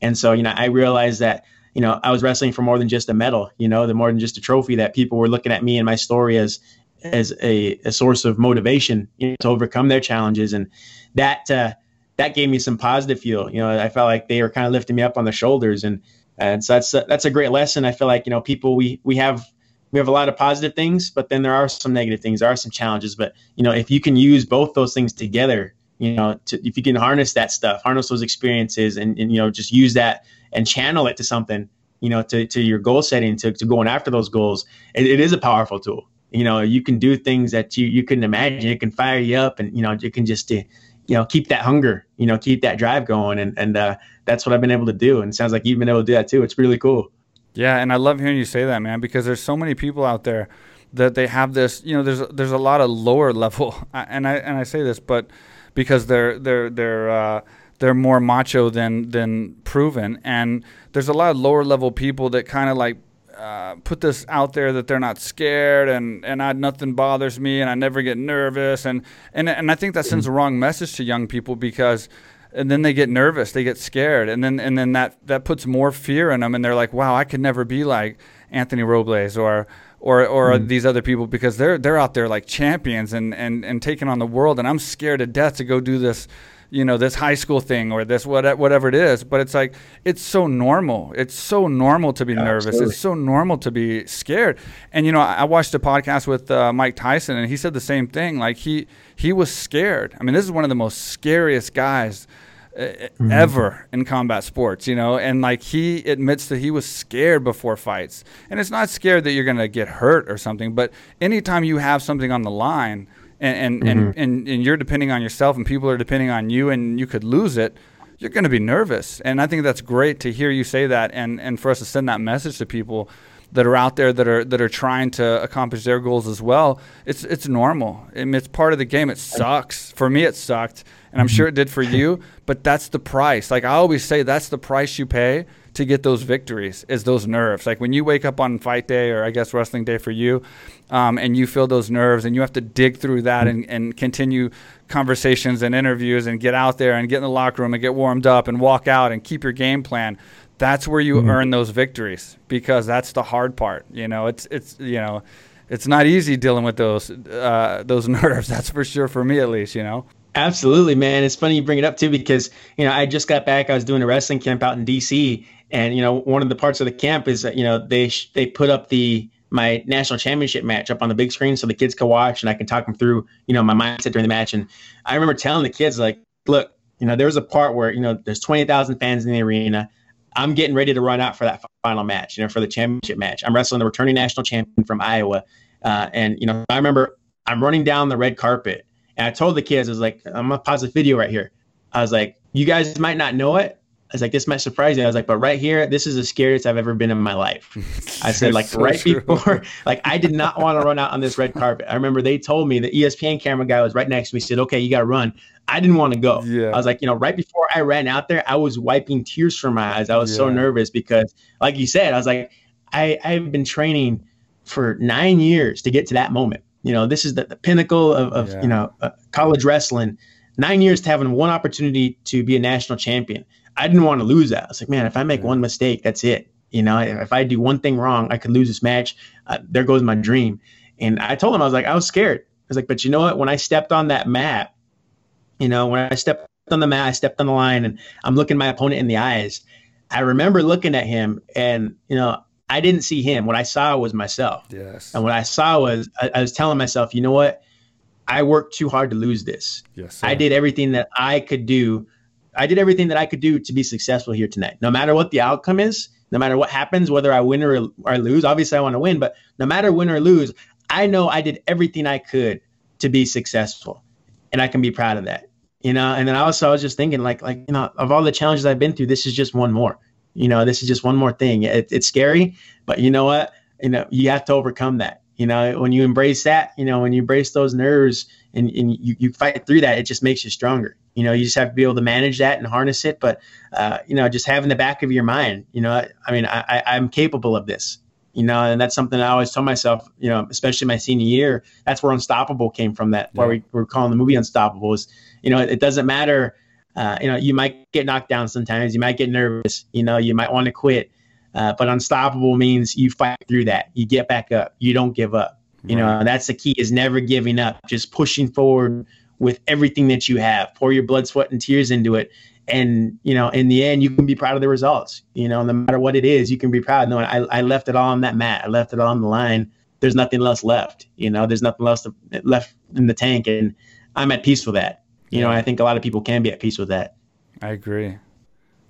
Speaker 2: and so you know, I realized that you know I was wrestling for more than just a medal. You know, the more than just a trophy. That people were looking at me and my story as as a, a source of motivation you know, to overcome their challenges, and that uh, that gave me some positive feel. You know, I felt like they were kind of lifting me up on the shoulders, and and so that's that's a great lesson. I feel like you know people we we have we have a lot of positive things, but then there are some negative things. There are some challenges, but you know, if you can use both those things together, you know, to, if you can harness that stuff, harness those experiences, and, and you know, just use that and channel it to something, you know, to, to your goal setting, to, to going after those goals, it, it is a powerful tool. You know, you can do things that you you couldn't imagine. It can fire you up, and you know, you can just uh, you know keep that hunger, you know, keep that drive going, and and uh, that's what I've been able to do. And it sounds like you've been able to do that too. It's really cool.
Speaker 1: Yeah, and I love hearing you say that, man, because there's so many people out there that they have this. You know, there's there's a lot of lower level, and I and I say this, but because they're they're they're uh, they're more macho than than proven, and there's a lot of lower level people that kind of like uh, put this out there that they're not scared and and I, nothing bothers me and I never get nervous and and and I think that sends a wrong message to young people because and then they get nervous, they get scared, and then and then that that puts more fear in them, and they're like, "Wow, I could never be like Anthony Robles or or or mm. these other people because they're they're out there like champions and and and taking on the world, and I'm scared to death to go do this." You know this high school thing or this whatever it is but it's like it's so normal it's so normal to be nervous Absolutely. it's so normal to be scared and you know i watched a podcast with uh, mike tyson and he said the same thing like he he was scared i mean this is one of the most scariest guys mm-hmm. ever in combat sports, you know, and like he admits that he was scared before fights. And it's not scared that you're going to get hurt or something, but anytime you have something on the line and and, mm-hmm. and, and, and you're depending on yourself and people are depending on you and you could lose it, you're going to be nervous. And I think that's great to hear you say that and, and for us to send that message to people that are out there that are that are trying to accomplish their goals as well. It's it's normal. I mean, it's part of the game. It sucks. For me, it sucked, and I'm sure it did for you. But that's the price. Like I always say, that's the price you pay to get those victories. Is those nerves. Like when you wake up on fight day, or I guess wrestling day for you, um, and you feel those nerves, and you have to dig through that and, and continue conversations and interviews, and get out there and get in the locker room and get warmed up and walk out and keep your game plan that's where you mm-hmm. earn those victories because that's the hard part. You know, it's it's you know, it's not easy dealing with those uh, those nerves. That's for sure for me at least. You know.
Speaker 2: Absolutely, man. It's funny you bring it up too because you know I just got back. I was doing a wrestling camp out in D.C. and you know one of the parts of the camp is that you know they sh- they put up the my national championship match up on the big screen so the kids can watch and I can talk them through you know my mindset during the match. And I remember telling the kids like, look, you know there was a part where you know there's twenty thousand fans in the arena. I'm getting ready to run out for that final match, you know, for the championship match. I'm wrestling the returning national champion from Iowa. Uh, and, you know, I remember I'm running down the red carpet and I told the kids, I was like, I'm to pause the video right here. I was like, you guys might not know it. Was like, this might surprise you. I was like, but right here, this is the scariest I've ever been in my life. I said, like, so right true. before, like, I did not want to run out on this red carpet. I remember they told me the ESPN camera guy was right next to me, said, okay, you got to run. I didn't want to go. Yeah. I was like, you know, right before I ran out there, I was wiping tears from my eyes. I was yeah. so nervous because, like you said, I was like, I, I've been training for nine years to get to that moment. You know, this is the, the pinnacle of, of yeah. you know, uh, college wrestling. Nine years to having one opportunity to be a national champion. I didn't want to lose that. I was like, man, if I make one mistake, that's it. You know, if I do one thing wrong, I could lose this match. Uh, there goes my dream. And I told him, I was like, I was scared. I was like, but you know what? When I stepped on that mat, you know, when I stepped on the mat, I stepped on the line and I'm looking my opponent in the eyes. I remember looking at him and, you know, I didn't see him. What I saw was myself.
Speaker 1: Yes.
Speaker 2: And what I saw was I, I was telling myself, you know what? I worked too hard to lose this.
Speaker 1: Yes.
Speaker 2: Sir. I did everything that I could do. I did everything that I could do to be successful here tonight. No matter what the outcome is, no matter what happens, whether I win or, or lose, obviously I want to win, but no matter win or lose, I know I did everything I could to be successful. And I can be proud of that you know and then I also i was just thinking like like you know of all the challenges i've been through this is just one more you know this is just one more thing it, it's scary but you know what you know you have to overcome that you know when you embrace that you know when you embrace those nerves and, and you, you fight through that it just makes you stronger you know you just have to be able to manage that and harness it but uh, you know just having the back of your mind you know i, I mean I, i'm capable of this you know, and that's something I always tell myself, you know, especially my senior year. That's where Unstoppable came from. That yeah. why we, we're calling the movie Unstoppable is, you know, it, it doesn't matter. Uh, you know, you might get knocked down sometimes. You might get nervous. You know, you might want to quit. Uh, but unstoppable means you fight through that. You get back up. You don't give up. You right. know, that's the key is never giving up. Just pushing forward with everything that you have. Pour your blood, sweat, and tears into it. And you know in the end you can be proud of the results. You know no matter what it is you can be proud. No I, I left it all on that mat. I left it all on the line. There's nothing else left you know? There's nothing else left in the tank and i'm at peace with that. You know i think a lot of people can be at peace with that.
Speaker 1: I agree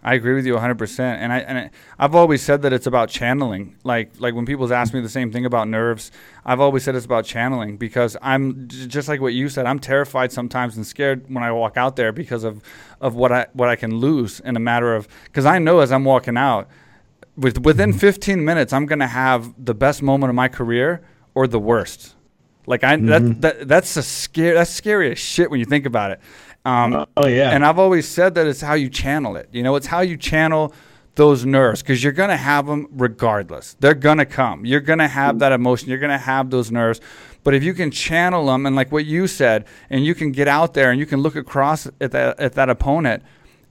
Speaker 1: I agree with you 100%. And I and I, have always said that it's about channeling. Like like when people ask me the same thing about nerves, I've always said it's about channeling because I'm just like what you said. I'm terrified sometimes and scared when I walk out there because of of what I what I can lose in a matter of cuz I know as I'm walking out with within mm-hmm. 15 minutes I'm going to have the best moment of my career or the worst. Like I mm-hmm. that, that that's a scary that's scary as shit when you think about it. Um, uh, oh yeah. And I've always said that it's how you channel it. You know, it's how you channel those nerves because you're going to have them regardless. They're going to come. You're going to have that emotion. You're going to have those nerves. But if you can channel them and like what you said, and you can get out there and you can look across at that, at that opponent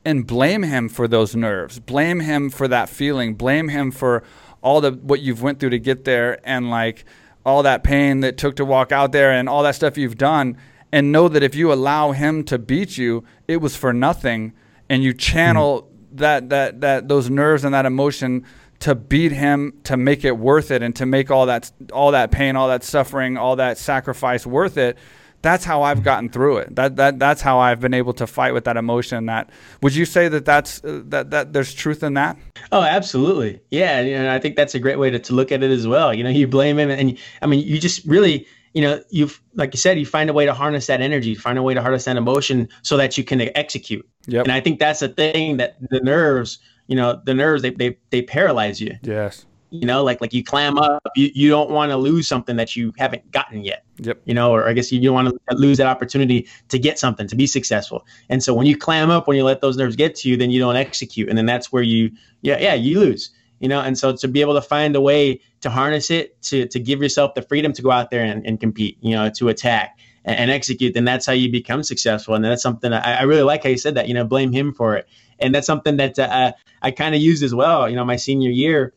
Speaker 1: and blame him for those nerves, blame him for that feeling, blame him for all the what you've went through to get there and like all that pain that took to walk out there and all that stuff you've done and know that if you allow him to beat you, it was for nothing, and you channel mm-hmm. that that that those nerves and that emotion to beat him to make it worth it and to make all that all that pain, all that suffering, all that sacrifice worth it. That's how I've gotten through it. That that that's how I've been able to fight with that emotion. That would you say that that's uh, that that there's truth in that?
Speaker 2: Oh, absolutely. Yeah, you know, I think that's a great way to, to look at it as well. You know, you blame him, and I mean, you just really you know, you've like you said, you find a way to harness that energy, find a way to harness that emotion so that you can execute.
Speaker 1: Yep.
Speaker 2: And I think that's the thing that the nerves, you know, the nerves they they they paralyze you.
Speaker 1: Yes.
Speaker 2: You know, like like you clam up. You you don't want to lose something that you haven't gotten yet.
Speaker 1: Yep.
Speaker 2: You know, or I guess you don't want to lose that opportunity to get something, to be successful. And so when you clam up, when you let those nerves get to you, then you don't execute, and then that's where you yeah yeah you lose you know? And so to be able to find a way to harness it to to give yourself the freedom to go out there and, and compete you know to attack and, and, execute then that's how you become successful. And that's something I, I, really like how you said that you know blame him for it. And that's something that uh, i kind of used as well you know my senior year.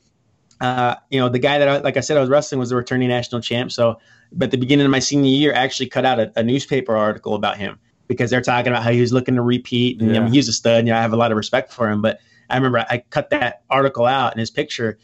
Speaker 2: Uh, you know the guy that I, like i said i was wrestling was the returning national champ. So but at the beginning of my senior year I actually cut out a, a newspaper article about him because they're talking about how he was looking to repeat and yeah. Mean, he's a stud and you know, i have a lot of respect for him. But I remember I cut that article out and his picture.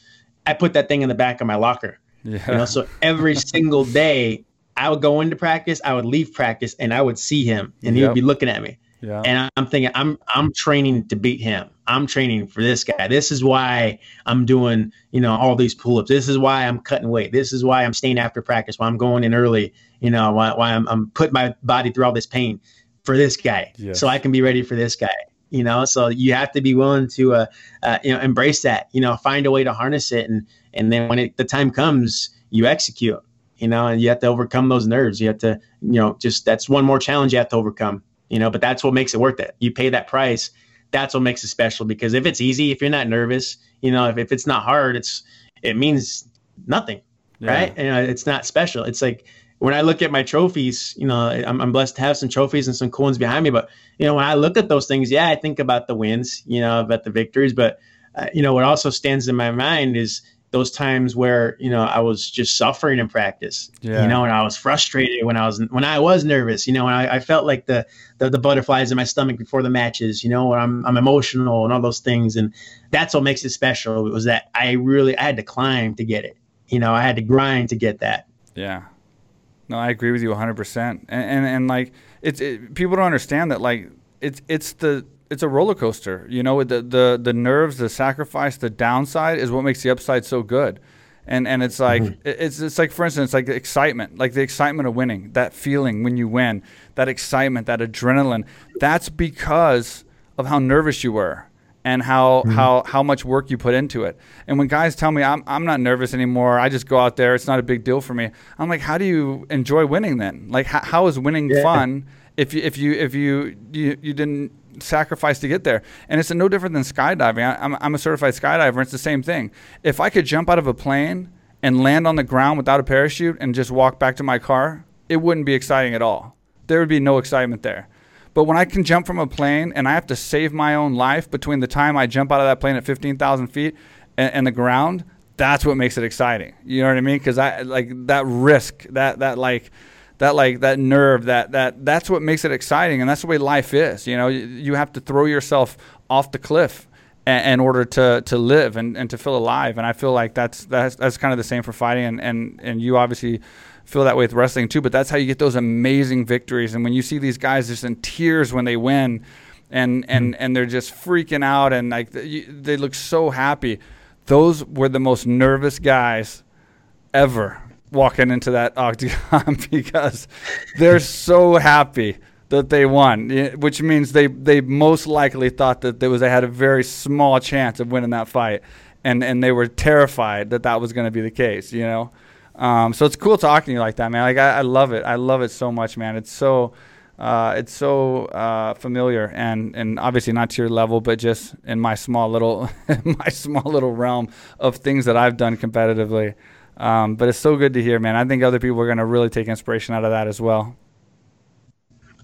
Speaker 2: I put that thing in the back of my locker. Yeah. You know, so every single day I would go into practice, I would leave practice, and I would see him, and he yep. would be looking at me. Yeah. And I'm thinking, I'm I'm training to beat him. I'm training for this guy. This is why I'm doing, you know, all these pull-ups. This is why I'm cutting weight. This is why I'm staying after practice. Why I'm going in early. You know, why, why I'm, I'm putting my body through all this pain for this guy, yes. so I can be ready for this guy you know? So you have to be willing to uh, uh, you know embrace that you know find a way to harness it. And and then when it, the time comes you execute you know and you have to overcome those nerves. You have to you know just that's one more challenge you have to overcome you know? But that's what makes it worth it. You pay that price. That's what makes it special. Because if it's easy if you're not nervous you know if, if it's not hard it's it means nothing yeah. right? You know it's not special. It's like when I look at my trophies, you know, I'm, I'm, blessed to have some trophies and some cool ones behind me. But you know, when I look at those things, yeah, I think about the wins, you know, about the victories. But uh, you know, what also stands in my mind is those times where you know I was just suffering in practice, yeah. you know, and I was frustrated when I was when I was nervous, you know, and I, I felt like the, the, the butterflies in my stomach before the matches, you know, I'm I'm emotional and all those things, and that's what makes it special. It was that I really I had to climb to get it, you know, I had to grind to get that.
Speaker 1: Yeah. No, I agree with you 100%. And and, and like it's it, people don't understand that like it's it's the it's a roller coaster. You know, the the the nerves, the sacrifice, the downside is what makes the upside so good. And and it's like mm-hmm. it's it's like for instance like the excitement, like the excitement of winning, that feeling when you win, that excitement, that adrenaline. That's because of how nervous you were and how mm-hmm. how how much work you put into it. And when guys tell me I'm I'm not nervous anymore, I just go out there. It's not a big deal for me. I'm like, how do you enjoy winning then? Like, how, how is winning yeah. fun if you if you if you you, you didn't sacrifice to get there. And it's no different than skydiving. I, I'm, I'm a certified skydiver. It's the same thing. If I could jump out of a plane and land on the ground without a parachute and just walk back to my car, it wouldn't be exciting at all. There would be no excitement there. But when I can jump from a plane and I have to save my own life between the time I jump out of that plane at 15,000 feet and, and the ground, that's what makes it exciting. You know what I mean? Because I like that risk, that that like that like that nerve, that that that's what makes it exciting, and that's the way life is. You know, you, you have to throw yourself off the cliff in order to to live and, and to feel alive. And I feel like that's that's that's kind of the same for fighting. And and and you obviously feel that way with wrestling too. But that's how you get those amazing victories. And when you see these guys just in tears when they win, and and hmm. and they're just freaking out and like they look so happy. Those were the most nervous guys ever walking into that octagon because they're so happy that they won, which means they they most likely thought that there was they had a very small chance of winning that fight, and and they were terrified that that was going to be the case, you know. Um, so it's cool talking to you like that, man. Like I, I love it. I love it so much, man. It's so uh, it's so uh, familiar and and obviously not to your level, but just in my small little my small little realm of things that I've done competitively. Um, but it's so good to hear, man. I think other people are going to really take inspiration out of that as well.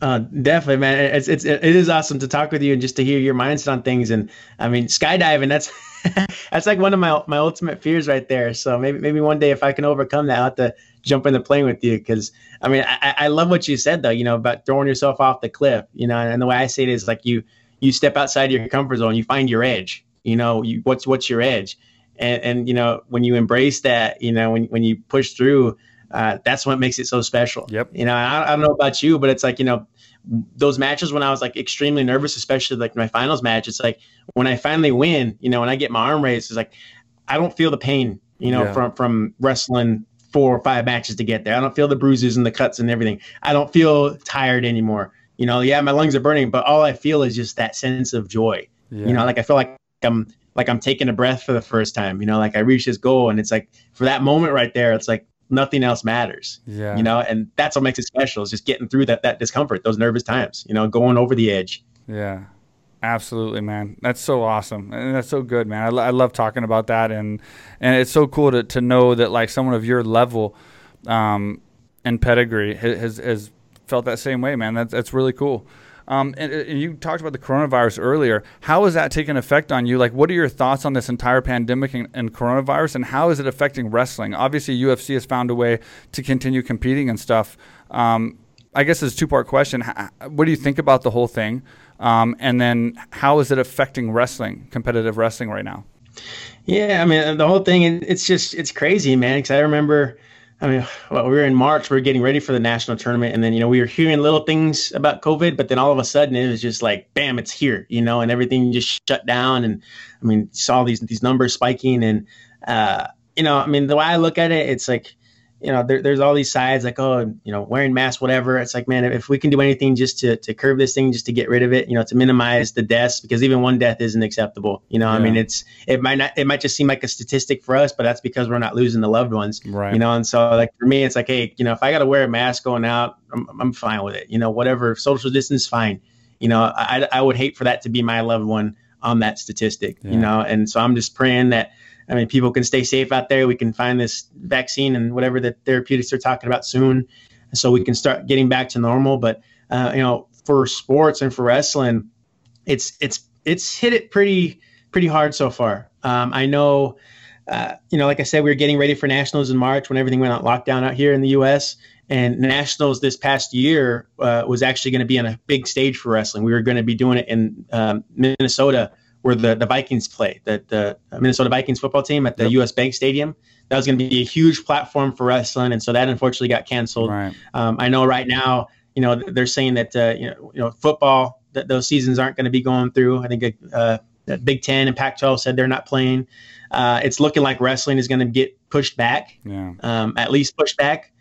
Speaker 2: Uh, definitely, man. It's, it's it is awesome to talk with you and just to hear your mindset on things. And I mean, skydiving that's that's like one of my my ultimate fears right there. So maybe maybe one day if I can overcome that, I'll have to jump in the plane with you. Because I mean, I, I love what you said though. You know about throwing yourself off the cliff. You know, and the way I say it is like you you step outside your comfort zone, you find your edge. You know, you, what's what's your edge, and and you know when you embrace that, you know when when you push through uh, that's what makes it so special.
Speaker 1: Yep.
Speaker 2: You know, I, I, don't know about you, but it's like you know, those matches when I was like extremely nervous, especially like my finals match. It's like when I finally win, you know, when I get my arm raised, it's like I don't feel the pain, you know, yeah. from from wrestling four or five matches to get there. I don't feel the bruises and the cuts and everything. I don't feel tired anymore. You know, yeah, my lungs are burning, but all I feel is just that sense of joy. Yeah. You know, like I feel like I'm like I'm taking a breath for the first time. You know, like I reached this goal, and it's like for that moment right there, it's like nothing else matters. Yeah. You know, and that's what makes it special is just getting through that that discomfort, those nervous times. You know, going over the edge.
Speaker 1: Yeah. Absolutely, man. That's so awesome, and that's so good, man. I, I love talking about that, and and it's so cool to, to know that like someone of your level, um, and pedigree has has felt that same way, man. That's that's really cool. Um, and, and, you talked about the coronavirus earlier. How has that taken effect on you? Like, what are your thoughts on this entire pandemic and, and, coronavirus, and how is it affecting wrestling? Obviously, UFC has found a way to continue competing and stuff. Um, I guess it's a two part question. What do you think about the whole thing? Um, and then how is it affecting wrestling, competitive wrestling right now?
Speaker 2: Yeah, I mean, the whole thing, it's just, it's crazy, man. Because I remember, I mean, well, we were in March, we are getting ready for the national tournament. And then, you know, we were hearing little things about COVID, but then all of a sudden it was just like, bam, it's here, you know, and everything just shut down. And I mean, saw these, these numbers spiking. And, uh, you know, I mean, the way I look at it, it's like, you know, there, there's all these sides like, oh, you know, wearing masks, whatever. It's like, man, if we can do anything just to, to curb this thing, just to get rid of it, you know, to minimize the deaths, because even one death isn't acceptable. You know, yeah. I mean, it's, it might not, it might just seem like a statistic for us, but that's because we're not losing the loved ones. Right. You know, and so like for me, it's like, hey, you know, if I got to wear a mask going out, I'm, I'm fine with it. You know, whatever, social distance, fine. You know, I, I would hate for that to be my loved one on that statistic, yeah. you know, and so I'm just praying that, I mean, people can stay safe out there. We can find this vaccine and whatever the therapeutics they're talking about soon, so we can start getting back to normal. But uh, you know, for sports and for wrestling, it's it's it's hit it pretty pretty hard so far. Um, I know, uh, you know, like I said, we were getting ready for nationals in March when everything went on lockdown out here in the U.S. And nationals this past year uh, was actually going to be on a big stage for wrestling. We were going to be doing it in um, Minnesota where the, the Vikings play, the, the Minnesota Vikings football team at the yep. US Bank Stadium. That was going to be a huge platform for wrestling, and so that unfortunately got canceled. Right. Um, I know right now, you know, they're saying that uh, you know, you know, football that those seasons aren't going to be going through. I think uh, Big Ten and Pac-12 said they're not playing. Uh, it's looking like wrestling is going to get pushed back, yeah. um, at least pushed back.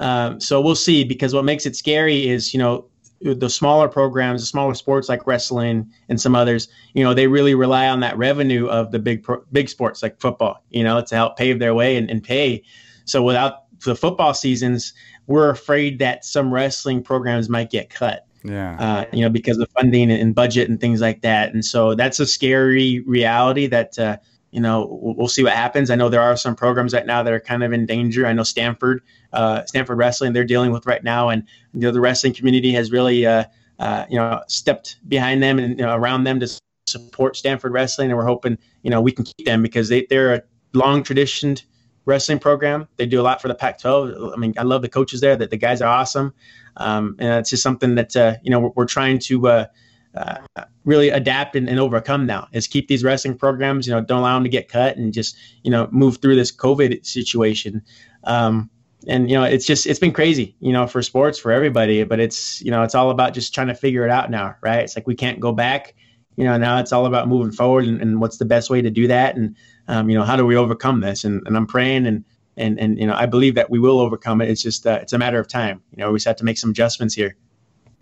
Speaker 2: Um, so we'll see. Because what makes it scary is, you know, the smaller programs, the smaller sports like wrestling and some others, you know, they really rely on that revenue of the big pro, big sports like football, you know, to help pave their way and, and pay. So without the football seasons, we're afraid that some wrestling programs might get cut. Yeah. Uh, you know, because of funding and budget and things like that. And so that's a scary reality that, uh, you know, we'll see what happens. I know there are some programs right now that are kind of in danger. I know Stanford, uh, Stanford Wrestling, they're dealing with right now, and you know, the wrestling community has really, uh, uh, you know, stepped behind them and you know, around them to support Stanford Wrestling, and we're hoping, you know, we can keep them because they they're a long traditioned wrestling program. They do a lot for the Pac-12. I mean, I love the coaches there. That the guys are awesome, um, and it's just something that uh, you know we're, we're trying to uh, really adapt and, and, overcome now is keep these wrestling programs you know don't allow them to get cut and just you know move through this covid situation. Um, and you know it's just it's been crazy you know for sports for everybody but it's you know it's all about just trying to figure it out now right? It's like we can't go back you know now it's all about moving forward and, and what's the best way to do that? And um, you know how do we overcome this? And, and i'm praying and and and you know i believe that we will overcome it. It's just uh, it's a matter of time. You know we just have to make some adjustments here.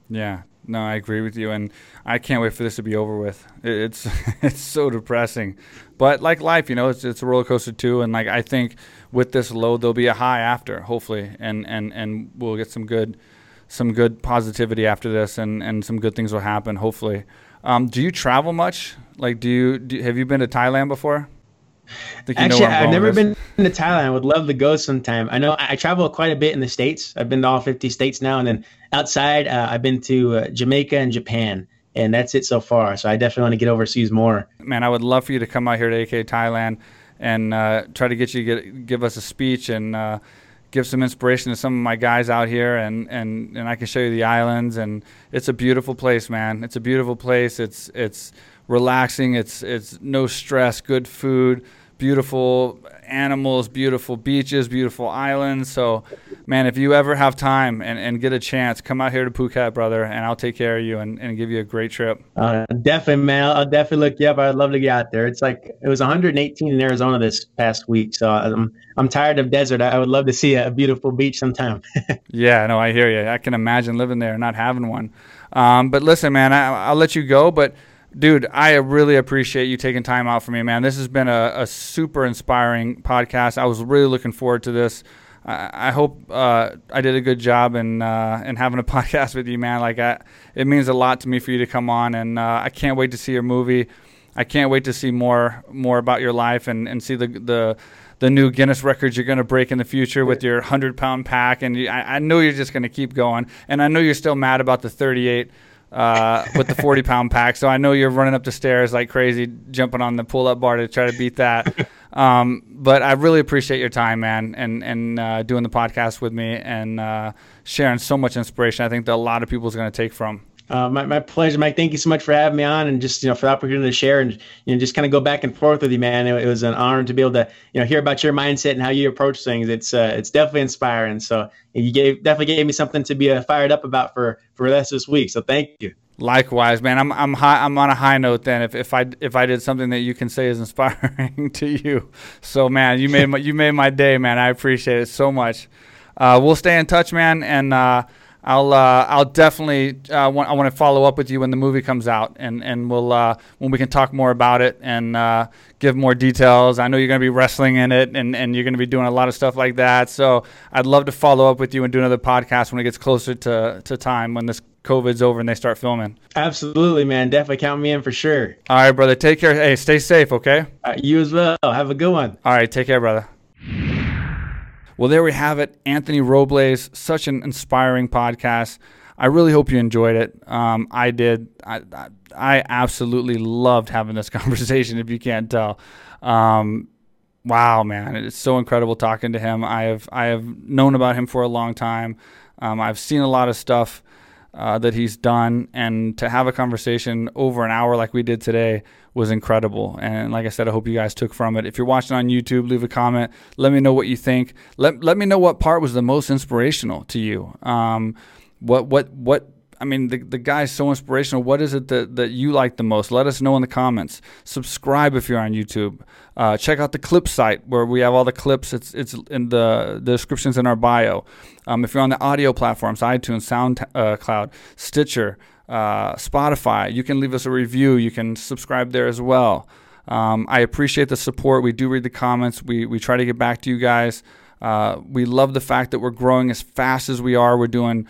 Speaker 1: Yeah no, I agree with you, and I can't wait for this to be over with. It's it's so depressing, but like life, you know, it's it's a roller coaster too. And like I think with this low, there'll be a high after, hopefully, and and and we'll get some good some good positivity after this, and and some good things will happen, hopefully. Um, do you travel much? Like, do you do, have you been to Thailand before?
Speaker 2: Actually, I've never been to Thailand. I would love to go sometime. I know I travel quite a bit in the states. I've been to all 50 states now, and then outside, uh, I've been to uh, Jamaica and Japan, and that's it so far. So I definitely want to get overseas more.
Speaker 1: Man, I would love for you to come out here to AK Thailand and uh, try to get you to get, give us a speech and uh, give some inspiration to some of my guys out here, and, and, and I can show you the islands. And it's a beautiful place, man. It's a beautiful place. It's it's relaxing. It's it's no stress, good food, beautiful animals, beautiful beaches, beautiful islands. So, man, if you ever have time and, and get a chance, come out here to Phuket, brother, and I'll take care of you and, and give you a great trip.
Speaker 2: Uh, definitely, man. I'll definitely look you up. I'd love to get out there. It's like it was 118 in Arizona this past week, so I'm I'm tired of desert. I would love to see a beautiful beach sometime.
Speaker 1: yeah, no, I hear you. I can imagine living there and not having one. Um, but listen, man, I, I'll let you go, but dude, I really appreciate you taking time out for me, man. This has been a, a super inspiring podcast. I was really looking forward to this. I, I hope uh, I did a good job in uh, in having a podcast with you, man. Like, I, it means a lot to me for you to come on, and uh, I can't wait to see your movie. I can't wait to see more more about your life and, and see the the the new Guinness records you're going to break in the future with your 100 pound pack. And you, I, I know you're just going to keep going. And I know you're still mad about the 38 uh, with the 40 pound pack. So I know you're running up the stairs like crazy, jumping on the pull up bar to try to beat that. Um, but I really appreciate your time, man, and and uh, doing the podcast with me and uh, sharing so much inspiration. I think that a lot of people is going to take from.
Speaker 2: Uh, my, my pleasure, Mike. Thank you so much for having me on and just, you know, for the opportunity to share and, you know, just kind of go back and forth with you, man. It, it, was an honor to be able to, you know, hear about your mindset and how you approach things. It's, uh, it's definitely inspiring. So you gave, definitely gave me something to be uh, fired up about for, for the rest of this week. So thank you.
Speaker 1: Likewise, man. I'm I'm high, I'm on a high note then. If, if I if I did something that you can say is inspiring to you, so man, you made my, you made my day, man. I appreciate it so much. Uh, we'll stay in touch, man, and uh, I'll uh, I'll definitely uh, want, I want to follow up with you when the movie comes out, and and we'll uh, when we can talk more about it and uh, give more details. I know you're going to be wrestling in it, and, and you're going to be doing a lot of stuff like that. So I'd love to follow up with you and do another podcast when it gets closer to to time when this COVID's over and they start filming.
Speaker 2: Absolutely, man. Definitely count me in for sure.
Speaker 1: All right, brother. Take care. Hey, stay safe. Okay.
Speaker 2: you as well. Have a good one.
Speaker 1: All right. Take care, brother. Well, there we have it. Anthony Robles, such an inspiring podcast. I really hope you enjoyed it. Um, I did. I, I, absolutely loved having this conversation, if you can't tell. Um, wow, man. It's so incredible talking to him. I have, I have known about him for a long time. Um, I've seen a lot of stuff uh, that he's done, and to have a conversation over an hour like we did today was incredible. And like I said, I hope you guys took from it. If you're watching on YouTube, leave a comment. Let me know what you think. Let let me know what part was the most inspirational to you. Um, what what what I mean, the, the guy's so inspirational. What is it that, that you like the most? Let us know in the comments. Subscribe if you're on YouTube. Uh, check out the clip site where we have all the clips. It's it's in the, the descriptions in our bio. Um, if you're on the audio platforms, iTunes, SoundCloud, uh, Stitcher, uh, Spotify, you can leave us a review. You can subscribe there as well. Um, I appreciate the support. We do read the comments. We we try to get back to you guys. Uh, we love the fact that we're growing as fast as we are. We're doing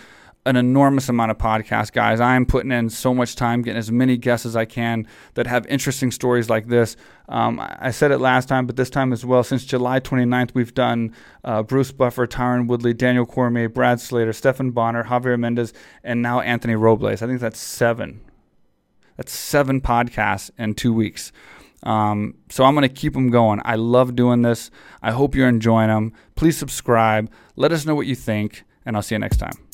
Speaker 1: an enormous amount of podcasts, guys. I am putting in so much time getting as many guests as I can that have interesting stories like this. Um, I said it last time, but this time as well. Since July 29th, we've done uh, Bruce Buffer, Tyron Woodley, Daniel Cormier, Brad Slater, Stephan Bonnar, Javier Mendez, and now Anthony Robles. I think that's seven. That's seven podcasts in two weeks. Um, so I'm going to keep them going. I love doing this. I hope you're enjoying them. Please subscribe. Let us know what you think, and I'll see you next time.